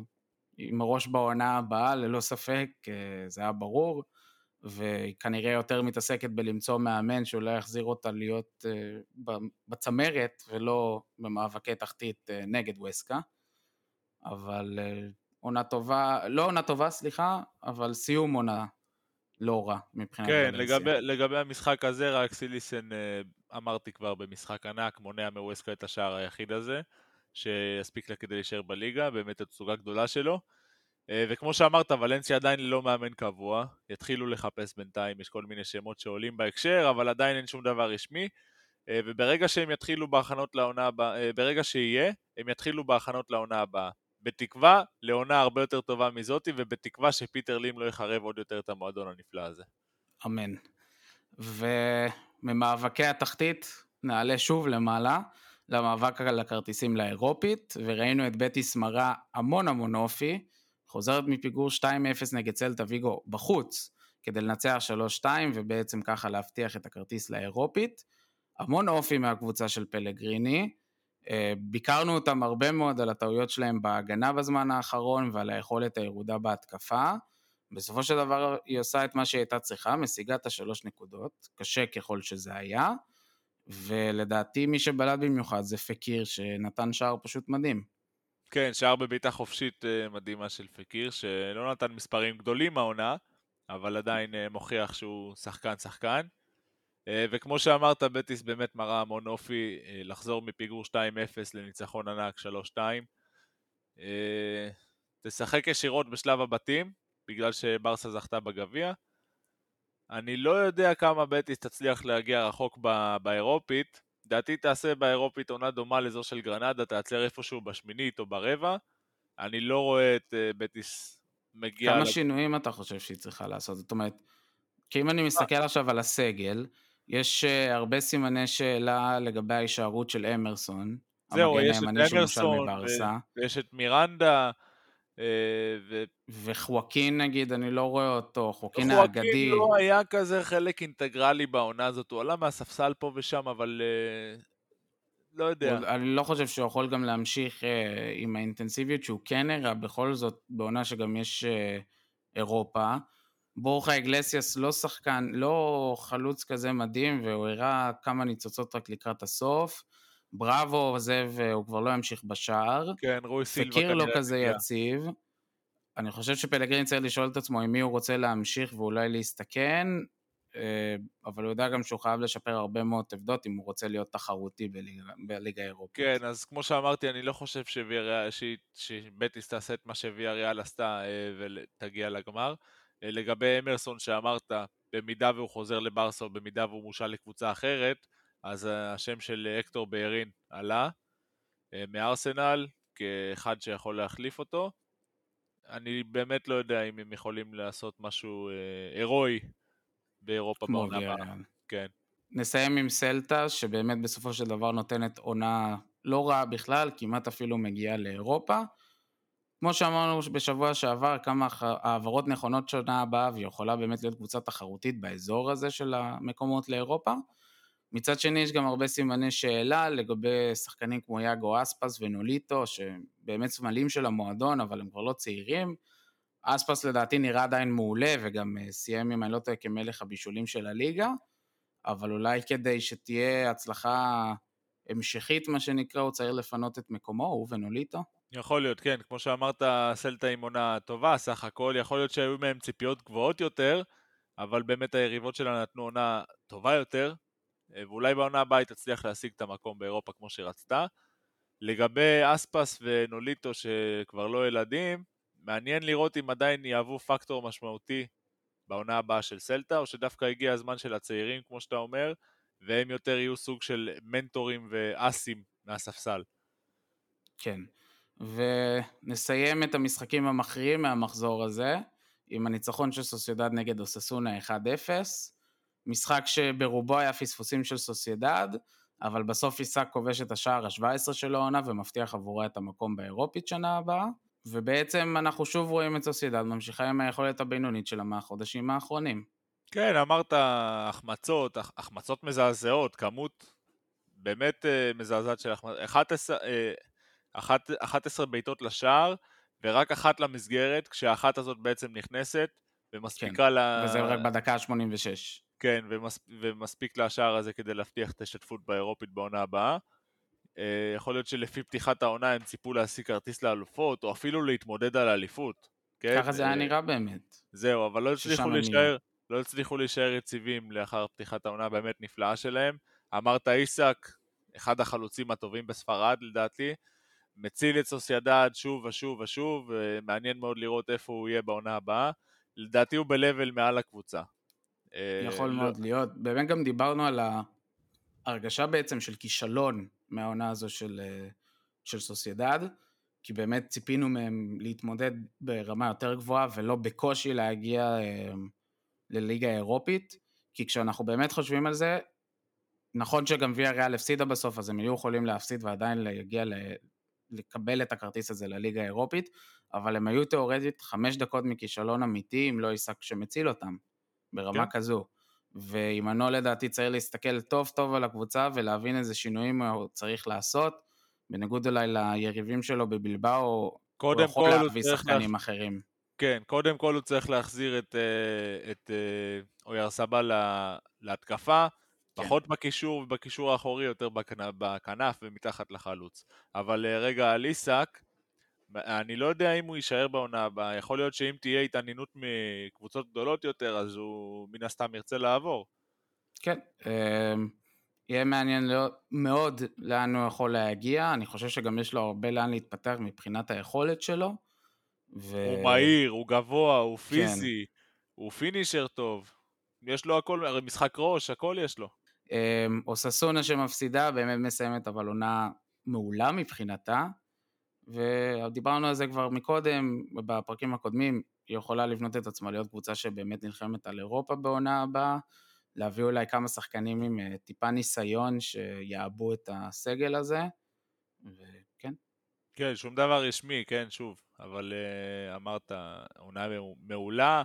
עם הראש בעונה הבאה ללא ספק, uh, זה היה ברור. והיא כנראה יותר מתעסקת בלמצוא מאמן שאולי יחזיר אותה להיות uh, בצמרת ולא במאבקי תחתית uh, נגד וסקה. אבל עונה טובה, לא עונה טובה סליחה, אבל סיום עונה לא רע מבחינת כן, לגבי, לגבי המשחק הזה, רק סיליסן אמרתי כבר במשחק ענק, מונע מווסקה את השער היחיד הזה, שיספיק לה כדי להישאר בליגה, באמת התצוגה גדולה שלו. אה, וכמו שאמרת, ולנסיה עדיין לא מאמן קבוע, יתחילו לחפש בינתיים, יש כל מיני שמות שעולים בהקשר, אבל עדיין אין שום דבר רשמי, אה, וברגע שהם יתחילו בהכנות לעונה הבאה, אה, ברגע שיהיה, הם יתחילו בהכנות לעונה הבאה. בתקווה לעונה הרבה יותר טובה מזאתי, ובתקווה שפיטר לים לא יחרב עוד יותר את המועדון הנפלא הזה. אמן. וממאבקי התחתית נעלה שוב למעלה, למאבק על הכרטיסים לאירופית, וראינו את בטיס מראה המון המון אופי, חוזרת מפיגור 2-0 נגד צלטה ויגו בחוץ, כדי לנצח 3-2 ובעצם ככה להבטיח את הכרטיס לאירופית. המון אופי מהקבוצה של פלגריני. אה, ביקרנו אותם הרבה מאוד על הטעויות שלהם בהגנה בזמן האחרון ועל היכולת הירודה בהתקפה. בסופו של דבר היא עושה את מה שהיא הייתה צריכה, משיגה את השלוש נקודות, קשה ככל שזה היה, ולדעתי מי שבלט במיוחד זה פקיר שנתן שער פשוט מדהים. כן, שער בבעיטה חופשית אה, מדהימה של פקיר, שלא נתן מספרים גדולים העונה, אבל עדיין אה, מוכיח שהוא שחקן שחקן. אה, וכמו שאמרת, בטיס באמת מראה המון אופי לחזור מפיגור 2-0 לניצחון ענק 3-2. תשחק ישירות בשלב הבתים, בגלל שברסה זכתה בגביע. אני לא יודע כמה בטיס תצליח להגיע רחוק באירופית, לדעתי תעשה באירופית עונה דומה לזו של גרנדה, תעצר איפשהו בשמינית או ברבע. אני לא רואה את uh, בטיס מגיע... כמה לג... שינויים אתה חושב שהיא צריכה לעשות? זאת אומרת, כי אם אני מסתכל עכשיו על הסגל, יש uh, הרבה סימני שאלה לגבי ההישארות של אמרסון. זהו, יש את אמרסון, ויש את מירנדה, ו... וחואקין נגיד, אני לא רואה אותו, חואקין האגדי. חואקין לא היה כזה חלק אינטגרלי בעונה הזאת, הוא עלה מהספסל פה ושם, אבל uh, לא יודע. אני לא חושב שהוא יכול גם להמשיך uh, עם האינטנסיביות שהוא כן הראה, בכל זאת, בעונה שגם יש אירופה. בורחה אגלסיאס לא שחקן, לא חלוץ כזה מדהים, והוא הראה כמה ניצוצות רק לקראת הסוף. בראבו עוזב, הוא כבר לא ימשיך בשער. כן, רוי סילבה כנראה. פקיר לא כזה יציב. אני חושב שפלגרין צריך לשאול את עצמו עם מי הוא רוצה להמשיך ואולי להסתכן, אה, אבל הוא יודע גם שהוא חייב לשפר הרבה מאוד עבדות אם הוא רוצה להיות תחרותי בליגה, בליגה האירופית. כן, אז כמו שאמרתי, אני לא חושב שבטיס תעשה את מה שוויה ריאל עשתה אה, ותגיע לגמר. אה, לגבי אמרסון שאמרת, במידה והוא חוזר לברסה או במידה והוא מושל לקבוצה אחרת, אז השם של אקטור ביירין עלה מארסנל כאחד שיכול להחליף אותו. אני באמת לא יודע אם הם יכולים לעשות משהו אה, הירואי באירופה בעונה הבאה. כן. נסיים עם סלטה, שבאמת בסופו של דבר נותנת עונה לא רעה בכלל, כמעט אפילו מגיעה לאירופה. כמו שאמרנו בשבוע שעבר, כמה העברות נכונות שנה הבאה, והיא יכולה באמת להיות קבוצה תחרותית באזור הזה של המקומות לאירופה. מצד שני יש גם הרבה סימני שאלה לגבי שחקנים כמו יאגו אספס ונוליטו, שבאמת סמלים של המועדון, אבל הם כבר לא צעירים. אספס לדעתי נראה עדיין מעולה, וגם אה, סיים, אם אני לא טועה, כמלך הבישולים של הליגה, אבל אולי כדי שתהיה הצלחה המשכית, מה שנקרא, הוא צריך לפנות את מקומו, הוא ונוליטו. יכול להיות, כן, כמו שאמרת, סלטה עם עונה טובה, סך הכל, יכול להיות שהיו מהם ציפיות גבוהות יותר, אבל באמת היריבות שלה נתנו עונה טובה יותר, ואולי בעונה הבאה היא תצליח להשיג את המקום באירופה כמו שרצתה. לגבי אספס ונוליטו שכבר לא ילדים, מעניין לראות אם עדיין יהוו פקטור משמעותי בעונה הבאה של סלטה, או שדווקא הגיע הזמן של הצעירים, כמו שאתה אומר, והם יותר יהיו סוג של מנטורים ואסים מהספסל. כן, ונסיים את המשחקים המכריעים מהמחזור הזה, עם הניצחון של סוסיידד נגד אוססונה 1-0, משחק שברובו היה פספוסים של סוסיידד, אבל בסוף עיסק כובש את השער ה-17 של העונה ומבטיח עבורה את המקום באירופית שנה הבאה. ובעצם אנחנו שוב רואים את סוסיידד ממשיכה עם היכולת הבינונית שלה מהחודשים האחרונים. כן, אמרת החמצות, החמצות מזעזעות, כמות באמת uh, מזעזעת של החמצות. 11, uh, 11 בעיטות לשער ורק אחת למסגרת, כשהאחת הזאת בעצם נכנסת ומספיקה כן, ל... וזה רק בדקה ה-86. כן, ומס, ומספיק לשער הזה כדי להבטיח את ההשתתפות באירופית בעונה הבאה. אה, יכול להיות שלפי פתיחת העונה הם ציפו להשיג כרטיס לאלופות, או אפילו להתמודד על האליפות. כן? ככה זה היה אה, נראה באמת. זהו, אבל לא הצליחו להישאר, לא הצליחו להישאר יציבים לאחר פתיחת העונה הבאמת נפלאה שלהם. אמרת איסק, אחד החלוצים הטובים בספרד לדעתי, מציל את סוסיידד שוב ושוב ושוב, ומעניין מאוד לראות איפה הוא יהיה בעונה הבאה. לדעתי הוא ב-level מעל הקבוצה. אה, יכול לא... מאוד להיות. באמת גם דיברנו על ההרגשה בעצם של כישלון מהעונה הזו של, אה, של סוסיידד, כי באמת ציפינו מהם להתמודד ברמה יותר גבוהה ולא בקושי להגיע אה, לליגה האירופית, כי כשאנחנו באמת חושבים על זה, נכון שגם ויה ריאל הפסידה בסוף, אז הם היו יכולים להפסיד ועדיין להגיע ל... לקבל את הכרטיס הזה לליגה האירופית, אבל הם היו תאורטית חמש דקות מכישלון אמיתי אם לא עיסק שמציל אותם, ברמה כן. כזו. ועמנו לדעתי צריך להסתכל טוב טוב על הקבוצה ולהבין איזה שינויים הוא צריך לעשות, בניגוד אולי ליריבים שלו בבלבאו, הוא יכול להביא שחקנים להח... אחרים. כן, קודם כל הוא צריך להחזיר את, אה, את אה, אויר סבא להתקפה, כן. פחות בקישור ובקישור האחורי, יותר בכנף ומתחת לחלוץ. אבל אה, רגע על איסק, אני לא יודע אם הוא יישאר בעונה הבאה, יכול להיות שאם תהיה התעניינות מקבוצות גדולות יותר, אז הוא מן הסתם ירצה לעבור. כן, אמ, יהיה מעניין מאוד לאן הוא יכול להגיע, אני חושב שגם יש לו הרבה לאן להתפתח מבחינת היכולת שלו. ו... הוא מהיר, הוא גבוה, הוא כן. פיזי, כן. הוא פינישר טוב, יש לו הכל, הרי משחק ראש, הכל יש לו. אמ, אוססונה שמפסידה באמת מסיימת אבל עונה מעולה מבחינתה. ודיברנו על זה כבר מקודם, בפרקים הקודמים, היא יכולה לבנות את עצמה להיות קבוצה שבאמת נלחמת על אירופה בעונה הבאה, להביא אולי כמה שחקנים עם אה, טיפה ניסיון שיעבו את הסגל הזה, וכן. כן, שום דבר רשמי, כן, שוב, אבל uh, אמרת, עונה מעולה,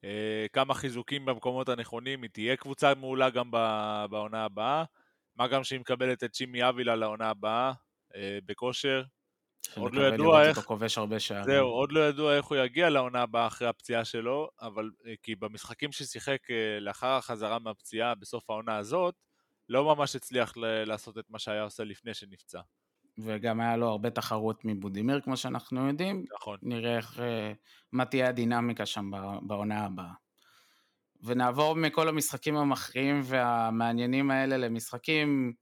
uh, כמה חיזוקים במקומות הנכונים, היא תהיה קבוצה מעולה גם בעונה הבאה, מה גם שהיא מקבלת את שימי אבילה לעונה הבאה, uh, בכושר, עוד לא ידוע איך... כובש הרבה שערים. זהו, עוד לא ידוע איך הוא יגיע לעונה הבאה אחרי הפציעה שלו, אבל אה, כי במשחקים ששיחק אה, לאחר החזרה מהפציעה בסוף העונה הזאת, לא ממש הצליח לעשות את מה שהיה עושה לפני שנפצע. וגם היה לו הרבה תחרות מבודימיר, כמו שאנחנו יודעים. נכון. נראה איך, אה, מה תהיה הדינמיקה שם בעונה הבאה. ונעבור מכל המשחקים המכריעים והמעניינים האלה למשחקים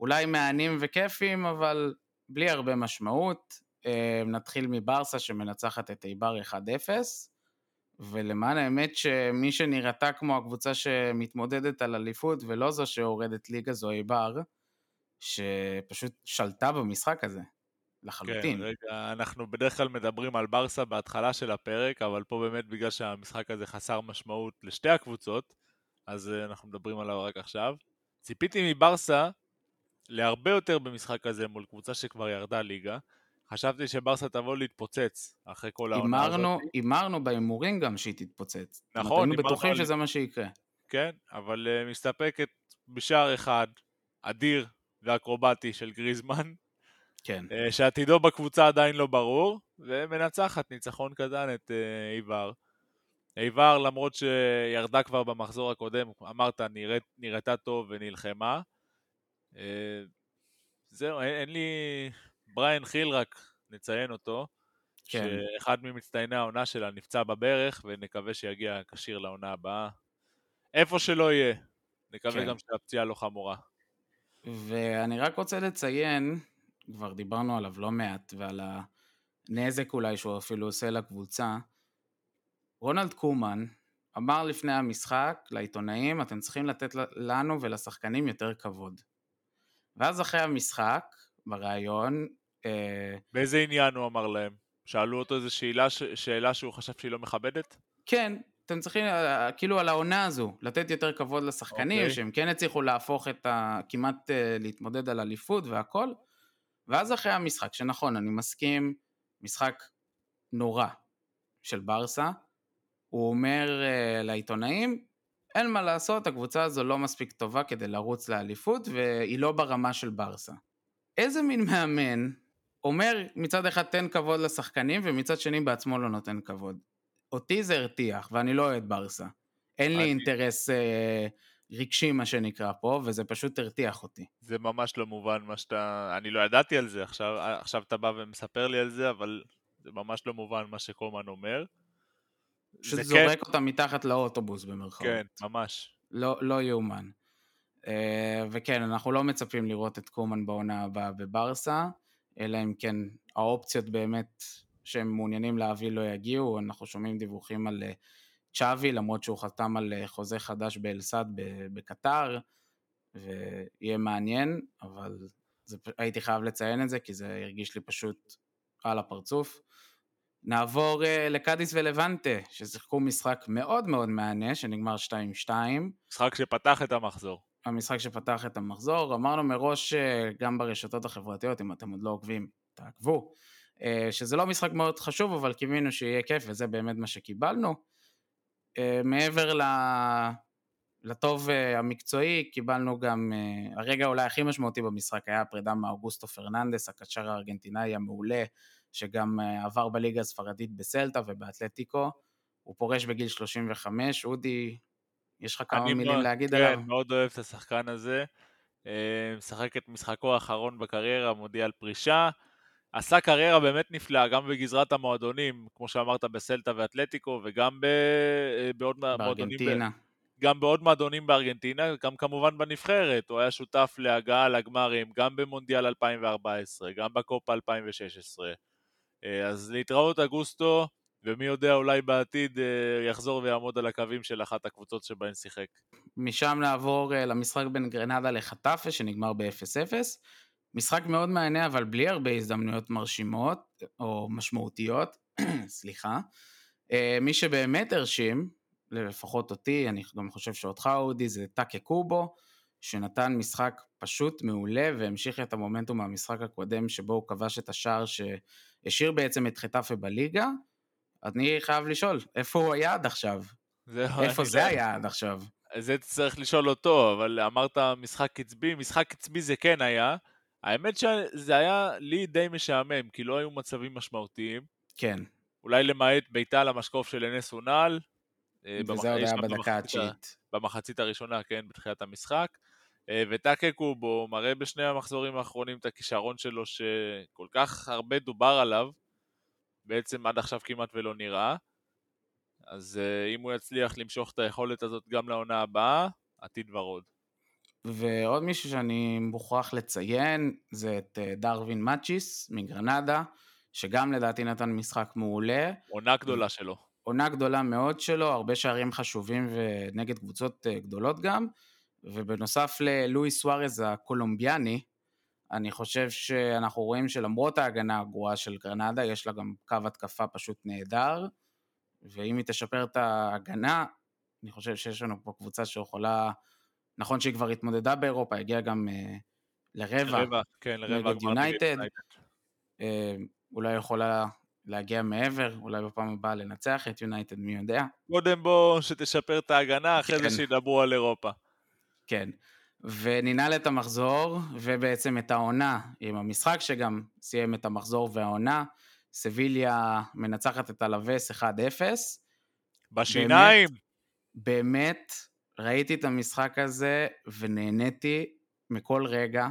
אולי מהנים וכיפים, אבל בלי הרבה משמעות. אה, נתחיל מברסה שמנצחת את איבר 1-0, ולמען האמת שמי שנראתה כמו הקבוצה שמתמודדת על אליפות ולא זו שהורדת ליגה זו איבר, שפשוט שלטה במשחק הזה, לחלוטין. כן, רגע, אנחנו בדרך כלל מדברים על ברסה בהתחלה של הפרק, אבל פה באמת בגלל שהמשחק הזה חסר משמעות לשתי הקבוצות, אז אה, אנחנו מדברים עליו רק עכשיו. ציפיתי מברסה להרבה יותר במשחק הזה מול קבוצה שכבר ירדה ליגה. חשבתי שברסה תבוא להתפוצץ אחרי כל העונה הזאת. הימרנו בהימורים גם שהיא תתפוצץ. נכון. היינו בטוחים. שזה מה שיקרה. כן, אבל uh, מסתפקת בשער אחד, אדיר ואקרובטי של גריזמן. כן. Uh, שעתידו בקבוצה עדיין לא ברור, ומנצחת ניצחון קטן את uh, איבר. איבר, למרות שירדה כבר במחזור הקודם, אמרת, נראית, נראתה טוב ונלחמה. אה, זהו, אין, אין לי... בריין חיל רק, נציין אותו. כן. שאחד ממצטייני העונה שלה נפצע בברך, ונקווה שיגיע כשיר לעונה הבאה. איפה שלא יהיה. נקווה כן. גם שהפציעה לא חמורה. ואני רק רוצה לציין, כבר דיברנו עליו לא מעט, ועל הנזק אולי שהוא אפילו עושה לקבוצה. רונלד קומן אמר לפני המשחק לעיתונאים, אתם צריכים לתת לנו ולשחקנים יותר כבוד. ואז אחרי המשחק, בריאיון... אה, באיזה עניין הוא אמר להם? שאלו אותו איזו שאלה, שאלה שהוא חשב שהיא לא מכבדת? כן, אתם צריכים, אה, כאילו על העונה הזו, לתת יותר כבוד לשחקנים, okay. אוקיי. שהם כן הצליחו להפוך את ה... כמעט להתמודד על אליפות והכל. ואז אחרי המשחק, שנכון, אני מסכים, משחק נורא של ברסה, הוא אומר לעיתונאים, אין מה לעשות, הקבוצה הזו לא מספיק טובה כדי לרוץ לאליפות, והיא לא ברמה של ברסה. איזה מין מאמן אומר מצד אחד תן כבוד לשחקנים, ומצד שני בעצמו לא נותן כבוד. אותי זה הרתיח, ואני לא אוהד ברסה. אין לי אינטרס אה, רגשי, מה שנקרא פה, וזה פשוט הרתיח אותי. זה ממש לא מובן מה שאתה... אני לא ידעתי על זה, עכשיו, עכשיו אתה בא ומספר לי על זה, אבל זה ממש לא מובן מה שקומן אומר. פשוט זורק כן... אותה מתחת לאוטובוס במרכאות. כן, ממש. לא, לא יאומן. אה, וכן, אנחנו לא מצפים לראות את קומן בעונה הבאה בברסה, אלא אם כן האופציות באמת שהם מעוניינים להביא לא יגיעו, אנחנו שומעים דיווחים על אה, צ'אבי, למרות שהוא חתם על אה, חוזה חדש באלסד בקטר, ויהיה מעניין, אבל זה, הייתי חייב לציין את זה, כי זה הרגיש לי פשוט על הפרצוף. נעבור uh, לקאדיס ולבנטה, ששיחקו משחק מאוד מאוד מהנה, שנגמר 2-2. משחק שפתח את המחזור. המשחק שפתח את המחזור, אמרנו מראש uh, גם ברשתות החברתיות, אם אתם עוד לא עוקבים, תעקבו. אה, שזה לא משחק מאוד חשוב, אבל קיווינו שיהיה כיף, וזה באמת מה שקיבלנו. אה, מעבר לטוב אה, המקצועי, קיבלנו גם, הרגע אולי הכי משמעותי במשחק היה הפרידה מאוגוסטו פרננדס, הקצ'ר הארגנטינאי המעולה, שגם עבר בליגה הספרדית בסלטה ובאתלטיקו. הוא פורש בגיל 35, אודי, יש לך כמה מילים מאוד, להגיד כן, עליו? כן, מאוד אוהב את השחקן הזה. משחק את משחקו האחרון בקריירה, מודיע על פרישה. עשה קריירה באמת נפלאה, גם בגזרת המועדונים, כמו שאמרת, בסלטה ואתלטיקו, וגם ב... אה, בעוד מועדונים... בארגנטינה. גם בעוד מועדונים בארגנטינה, גם כמובן בנבחרת, הוא היה שותף להגעה לגמרים, גם במונדיאל 2014, גם בקופה 2016. אה, אז להתראות אגוסטו, ומי יודע, אולי בעתיד אה, יחזור ויעמוד על הקווים של אחת הקבוצות שבהן שיחק. משם נעבור למשחק בין גרנדה לחטאפה, שנגמר ב-0-0. משחק מאוד מעניין, אבל בלי הרבה הזדמנויות מרשימות, או משמעותיות, סליחה. אה, מי שבאמת הרשים, לפחות אותי, אני גם חושב שאותך אודי, זה טאקה קובו, שנתן משחק פשוט מעולה והמשיך את המומנטום מהמשחק הקודם שבו הוא כבש את השער שהשאיר בעצם את חטאפה בליגה. אני חייב לשאול, איפה הוא היה עד עכשיו? זה איפה זה היה עד עכשיו? זה צריך לשאול אותו, אבל אמרת משחק קצבי, משחק קצבי זה כן היה, האמת שזה היה לי די משעמם, כי לא היו מצבים משמעותיים. כן. אולי למעט בעיטה למשקוף של אנס אונל. אה, וזה עוד היה בדקה התשיעית. במחצית הראשונה, כן, בתחילת המשחק. אה, וטאקה קובו מראה בשני המחזורים האחרונים את הכישרון שלו שכל כך הרבה דובר עליו, בעצם עד עכשיו כמעט ולא נראה. אז אה, אם הוא יצליח למשוך את היכולת הזאת גם לעונה הבאה, עתיד ורוד. ועוד מישהו שאני מוכרח לציין זה את אה, דרווין מאצ'יס מגרנדה, שגם לדעתי נתן משחק מעולה. עונה גדולה שלו. עונה גדולה מאוד שלו, הרבה שערים חשובים ונגד קבוצות גדולות גם. ובנוסף ללואיס סוארז הקולומביאני, אני חושב שאנחנו רואים שלמרות ההגנה הגרועה של גרנדה, יש לה גם קו התקפה פשוט נהדר, ואם היא תשפר את ההגנה, אני חושב שיש לנו פה קבוצה שיכולה נכון שהיא כבר התמודדה באירופה, הגיעה גם uh, לרבע, לרבע, כן, לרבע נגד יונייטד, uh, אולי יכולה להגיע מעבר, אולי בפעם הבאה לנצח את יונייטד, מי יודע. קודם בוא שתשפר את ההגנה, אחרי כן. זה שידברו על אירופה. כן, וננעל את המחזור, ובעצם את העונה, עם המשחק שגם סיים את המחזור והעונה, סביליה מנצחת את הלווס 1-0. בשיניים! באמת, באמת ראיתי את המשחק הזה ונהניתי מכל רגע.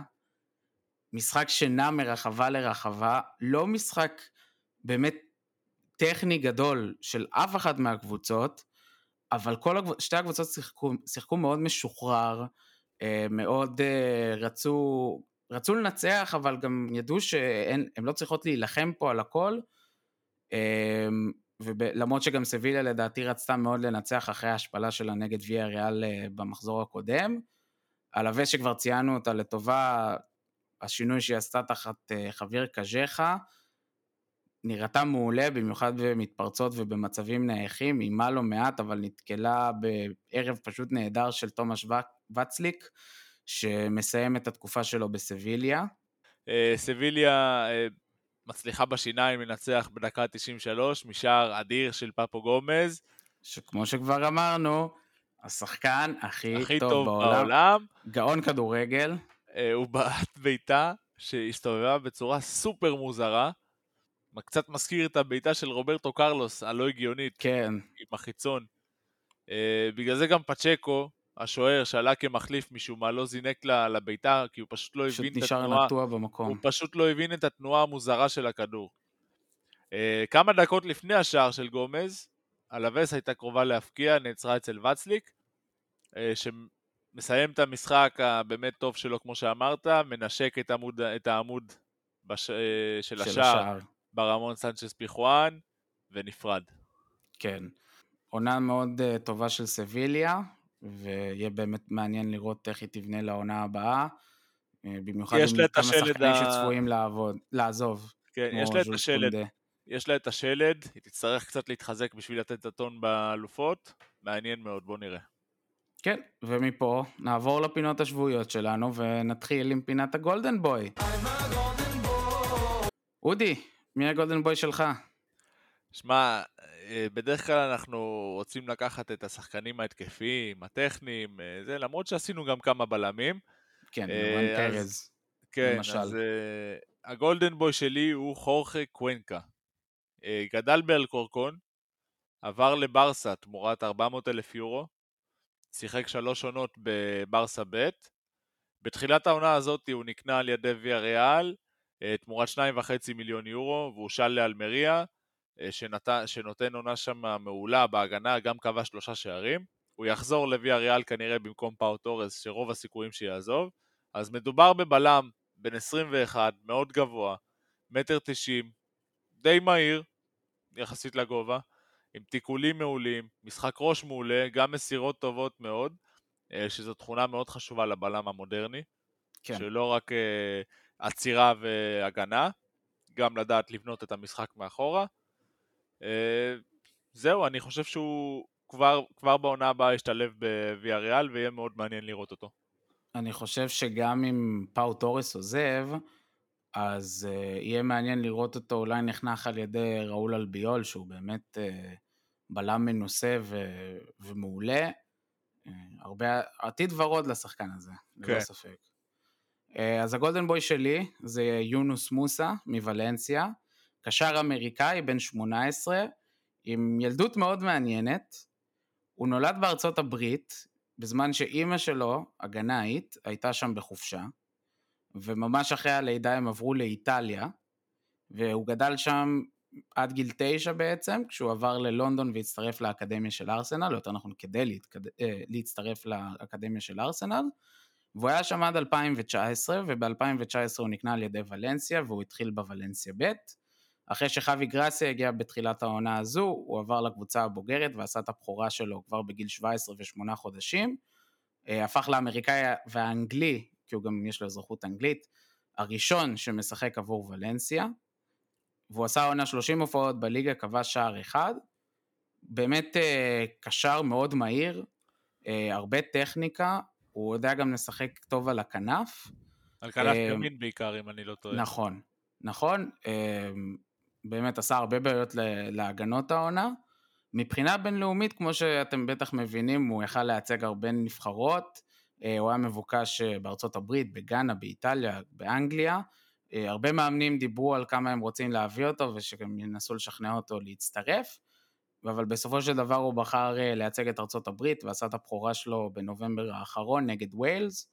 משחק שנע מרחבה לרחבה, לא משחק באמת טכני גדול של אף אחת מהקבוצות, אבל כל הקבוצ... שתי הקבוצות שיחקו, שיחקו מאוד משוחרר, אה, מאוד אה, רצו, רצו לנצח, אבל גם ידעו שהן לא צריכות להילחם פה על הכל, אה, ולמרות שגם סביליה לדעתי רצתה מאוד לנצח אחרי ההשפלה שלה נגד ויה ריאל במחזור הקודם. על הווה שכבר ציינו אותה לטובה, השינוי שהיא עשתה תחת חביר קז'חה, נראתה מעולה, במיוחד במתפרצות ובמצבים נייחים, אימה לא מעט, אבל נתקלה בערב פשוט נהדר של תומש וצליק, שמסיים את התקופה שלו בסביליה. אה, סביליה אה, מצליחה בשיניים לנצח בדקה 93 משער אדיר של פפו גומז. שכמו שכבר אמרנו, השחקן הכי, הכי טוב, טוב בעולם, בעולם. גאון כדורגל. אה, הוא בעט בעיטה שהסתובבה בצורה סופר מוזרה. קצת מזכיר את הבעיטה של רוברטו קרלוס, הלא הגיונית. כן. עם החיצון. Uh, בגלל זה גם פצ'קו, השוער שעלה כמחליף משום מה, לא זינק לביתה, כי הוא פשוט לא הבין את התנועה. פשוט נשאר נטוע במקום. הוא פשוט לא הבין את התנועה המוזרה של הכדור. Uh, כמה דקות לפני השער של גומז, אלווס הייתה קרובה להפקיע, נעצרה אצל וצליק, uh, שמסיים את המשחק הבאמת טוב שלו, כמו שאמרת, מנשק את, עמוד, את העמוד בש, של, של השער. השער. ברמון סנצ'ס פיחואן, ונפרד. כן. עונה מאוד uh, טובה של סביליה, ויהיה באמת מעניין לראות איך היא תבנה לעונה הבאה. Uh, במיוחד עם כמה שחקנים ה... שצפויים לעבוד, לעזוב. כן, יש לה את השלד. יש לה את השלד, היא תצטרך קצת להתחזק בשביל לתת את הטון באלופות. מעניין מאוד, בוא נראה. כן, ומפה נעבור לפינות השבועיות שלנו ונתחיל עם פינת הגולדן בוי. אודי, מי הגולדן בוי שלך? שמע, אה, בדרך כלל אנחנו רוצים לקחת את השחקנים ההתקפיים, הטכניים, אה, זה, למרות שעשינו גם כמה בלמים. כן, אה, פרז, כן, למשל. אז הגולדן בוי שלי הוא חורכה קוונקה. גדל באלקורקון, עבר לברסה תמורת 400 אלף יורו, שיחק שלוש עונות בברסה ב', בתחילת העונה הזאת הוא נקנה על ידי ויה ריאל, תמורת 2.5 מיליון יורו, והוא של לאלמריה, אה, שנת... שנותן עונה שם מעולה בהגנה, גם קבע שלושה שערים. הוא יחזור לוויה ריאל כנראה במקום פאו טורס, שרוב הסיכויים שיעזוב. אז מדובר בבלם בן 21, מאוד גבוה, מטר תשעים, די מהיר, יחסית לגובה, עם תיקולים מעולים, משחק ראש מעולה, גם מסירות טובות מאוד, אה, שזו תכונה מאוד חשובה לבלם המודרני. כן. שלא רק עצירה והגנה, גם לדעת לבנות את המשחק מאחורה. אה, זהו, אני חושב שהוא כבר, כבר בעונה הבאה ישתלב בוויה ריאל ויהיה מאוד מעניין לראות אותו. אני חושב שגם אם פאו טורס עוזב, אז אה, יהיה מעניין לראות אותו אולי נחנך על ידי ראול אלביול, שהוא באמת uh, בלם מנוסה ו- ומעולה. Uh, הרבה, עתיד ורוד לשחקן הזה, כן. ללא ספק. אה, אז הגולדן בוי שלי זה יונוס מוסה מוולנסיה, קשר אמריקאי בן 18, עם ילדות מאוד מעניינת. הוא נולד בארצות הברית, בזמן שאימא שלו, הגנאית, הייתה שם בחופשה, וממש אחרי הלידה הם עברו לאיטליה, והוא גדל שם עד גיל תשע בעצם, כשהוא עבר ללונדון והצטרף לאקדמיה של ארסנל, יותר נכון כדי להתקד... אה, להצטרף לאקדמיה של ארסנל, והוא היה שם עד 2019, וב-2019 הוא נקנה על ידי ולנסיה, והוא התחיל בוולנסיה ב'. אחרי שחווי גרסיה הגיע בתחילת העונה הזו, הוא עבר לקבוצה הבוגרת ועשה את הבכורה שלו כבר בגיל 17 ושמונה חודשים. אה, הפך לאמריקאי והאנגלי, כי הוא גם יש לו אזרחות אנגלית, הראשון שמשחק עבור ולנסיה. והוא עשה עונה 30 הופעות בליגה, כבש שער אחד. באמת אה, קשר מאוד מהיר, אה, הרבה טכניקה, הוא יודע גם לשחק טוב על הכנף. על כנף אה, ימין בעיקר, אם אני לא טועה. נכון, נכון. אה, באמת עשה הרבה בעיות להגנות העונה. מבחינה בינלאומית, כמו שאתם בטח מבינים, הוא יכל לייצג הרבה נבחרות. אה, הוא היה מבוקש בארצות הברית, בגאנה, באיטליה, באנגליה. הרבה מאמנים דיברו על כמה הם רוצים להביא אותו ושגם ינסו לשכנע אותו להצטרף. אבל בסופו של דבר הוא בחר אה, לייצג את ארצות הברית ועשה את הבכורה שלו בנובמבר האחרון נגד ויילס,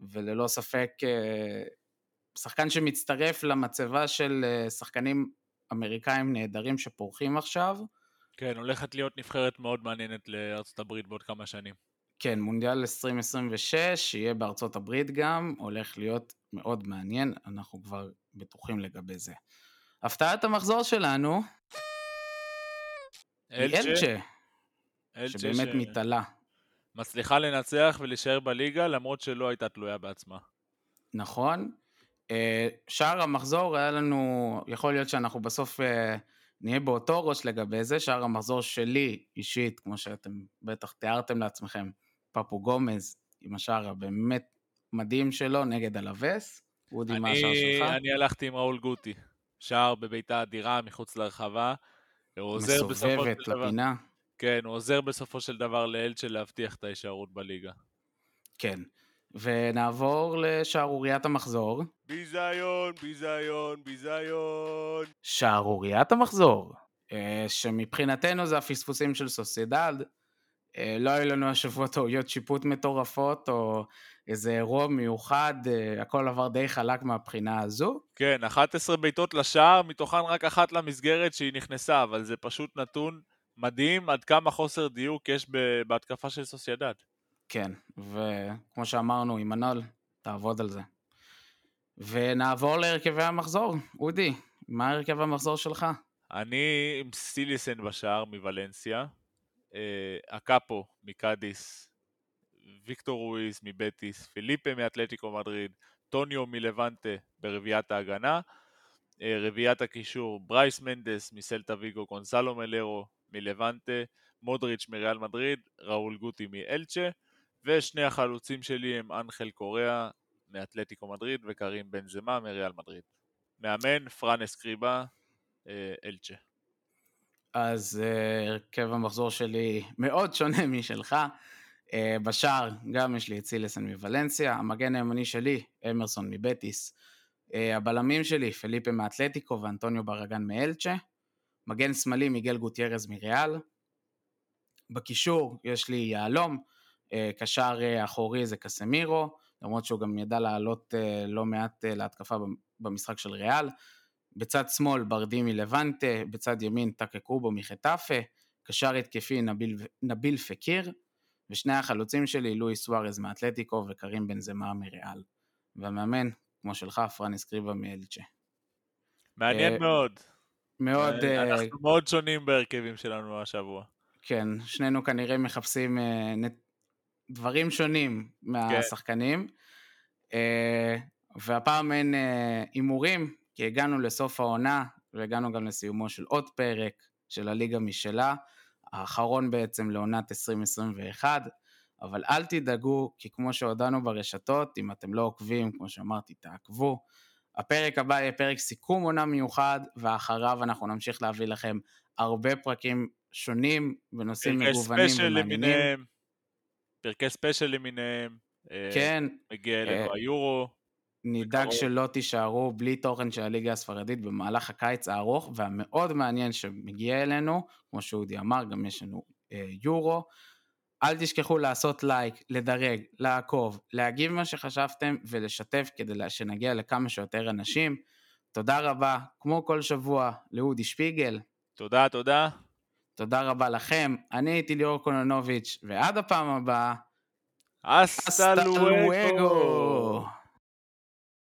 וללא ספק אה, שחקן שמצטרף למצבה של אה, שחקנים אמריקאים נהדרים שפורחים עכשיו. כן, הולכת להיות נבחרת מאוד מעניינת לארצות הברית בעוד כמה שנים. כן, מונדיאל 2026, יהיה בארצות הברית גם, הולך להיות מאוד מעניין, אנחנו כבר בטוחים לגבי זה. הפתעת המחזור שלנו, אלצ'ה, שבאמת ש... מתעלה. מצליחה לנצח ולהישאר בליגה למרות שלא הייתה תלויה בעצמה. נכון. אה, שער המחזור היה לנו, יכול להיות שאנחנו בסוף אה, נהיה באותו ראש לגבי זה, שער המחזור שלי אישית, כמו שאתם בטח תיארתם לעצמכם, פפו גומז עם השער הבאמת מדהים שלו נגד אלווס. אודי, מה השער שלך? אני הלכתי עם ראול גוטי, שער בביתה אדירה מחוץ לרחבה. מסובבת לפינה. כן, הוא עוזר בסופו של דבר לאלצ'ה להבטיח את ההישארות בליגה. כן. ונעבור לשערוריית המחזור. ביזיון, ביזיון, ביזיון. שערוריית המחזור, אה, שמבחינתנו זה הפספוסים של סוסיידד. אה, לא היו לנו השבוע טעויות שיפוט מטורפות, או איזה אירוע מיוחד, אה, הכל עבר די חלק מהבחינה הזו. כן, 11 בעיטות לשער, מתוכן רק אחת למסגרת שהיא נכנסה, אבל זה פשוט נתון מדהים עד כמה חוסר דיוק יש בהתקפה של סוסיידד. כן, וכמו שאמרנו, עמנול, תעבוד על זה. ונעבור להרכבי המחזור. אודי, מה הרכב המחזור שלך? אני עם סיליסן בשער מוולנסיה, אקאפו מקאדיס, ויקטור רואיז מבטיס, פיליפה מאתלטיקו מדריד, טוניו מלבנטה ברביעיית ההגנה, אה, רביעיית הקישור ברייס מנדס מסלטה ויגו, גונסאלו מלרו מלבנטה, מודריץ' מריאל מדריד, ראול גוטי מאלצ'ה, ושני החלוצים שלי הם אנחל קוריאה מאתלטיקו מדריד וקרים בן זמה מריאל מדריד. מאמן, פרנס קריבה, אה, אלצ'ה. אז אה, הרכב המחזור שלי מאוד שונה משלך. אה, בשער גם יש לי את סילסן מוולנסיה, המגן הימני שלי, אמרסון מבטיס. הבלמים שלי, פליפה מאתלטיקו ואנטוניו ברגן מאלצ'ה. מגן שמאלי, מיגל גוטיירז מריאל. בקישור יש לי יהלום, אה, קשר אה, אחורי זה קסמירו, למרות שהוא גם ידע לעלות אה, לא מעט להתקפה במשחק של ריאל. בצד שמאל ברדי מלבנטה, בצד ימין טאקה קובו מחטאפה, קשר התקפי נביל, נביל פקיר, ושני החלוצים שלי, לואי סוארז מאתלטיקו וקרים בן זמה מריאל. והמאמן, כמו שלך, פרניס קריבה מאלצ'ה. מעניין מאוד. מאוד... אנחנו מאוד שונים בהרכבים שלנו השבוע. כן, שנינו כנראה מחפשים דברים שונים מהשחקנים. כן. והפעם אין הימורים, כי הגענו לסוף העונה, והגענו גם לסיומו של עוד פרק של הליגה משלה, האחרון בעצם לעונת 2021, אבל אל תדאגו, כי כמו שהודענו ברשתות, אם אתם לא עוקבים, כמו שאמרתי, תעקבו. הפרק הבא יהיה פרק סיכום עונה מיוחד, ואחריו אנחנו נמשיך להביא לכם הרבה פרקים שונים בנושאים מגוונים ומעניינים. פרקי ספיישל למיניהם. אה, כן. מגיע אלינו אה, היורו. נדאג שלא תישארו בלי תוכן של הליגה הספרדית במהלך הקיץ הארוך והמאוד מעניין שמגיע אלינו, כמו שאודי אמר, גם יש לנו אה, יורו. אל תשכחו לעשות לייק, לדרג, לעקוב, להגיב מה שחשבתם ולשתף כדי שנגיע לכמה שיותר אנשים. תודה רבה, כמו כל שבוע, לאודי שפיגל. תודה, תודה. תודה רבה לכם, אני הייתי ליאור קונונוביץ', ועד הפעם הבאה, אסטה לואגו.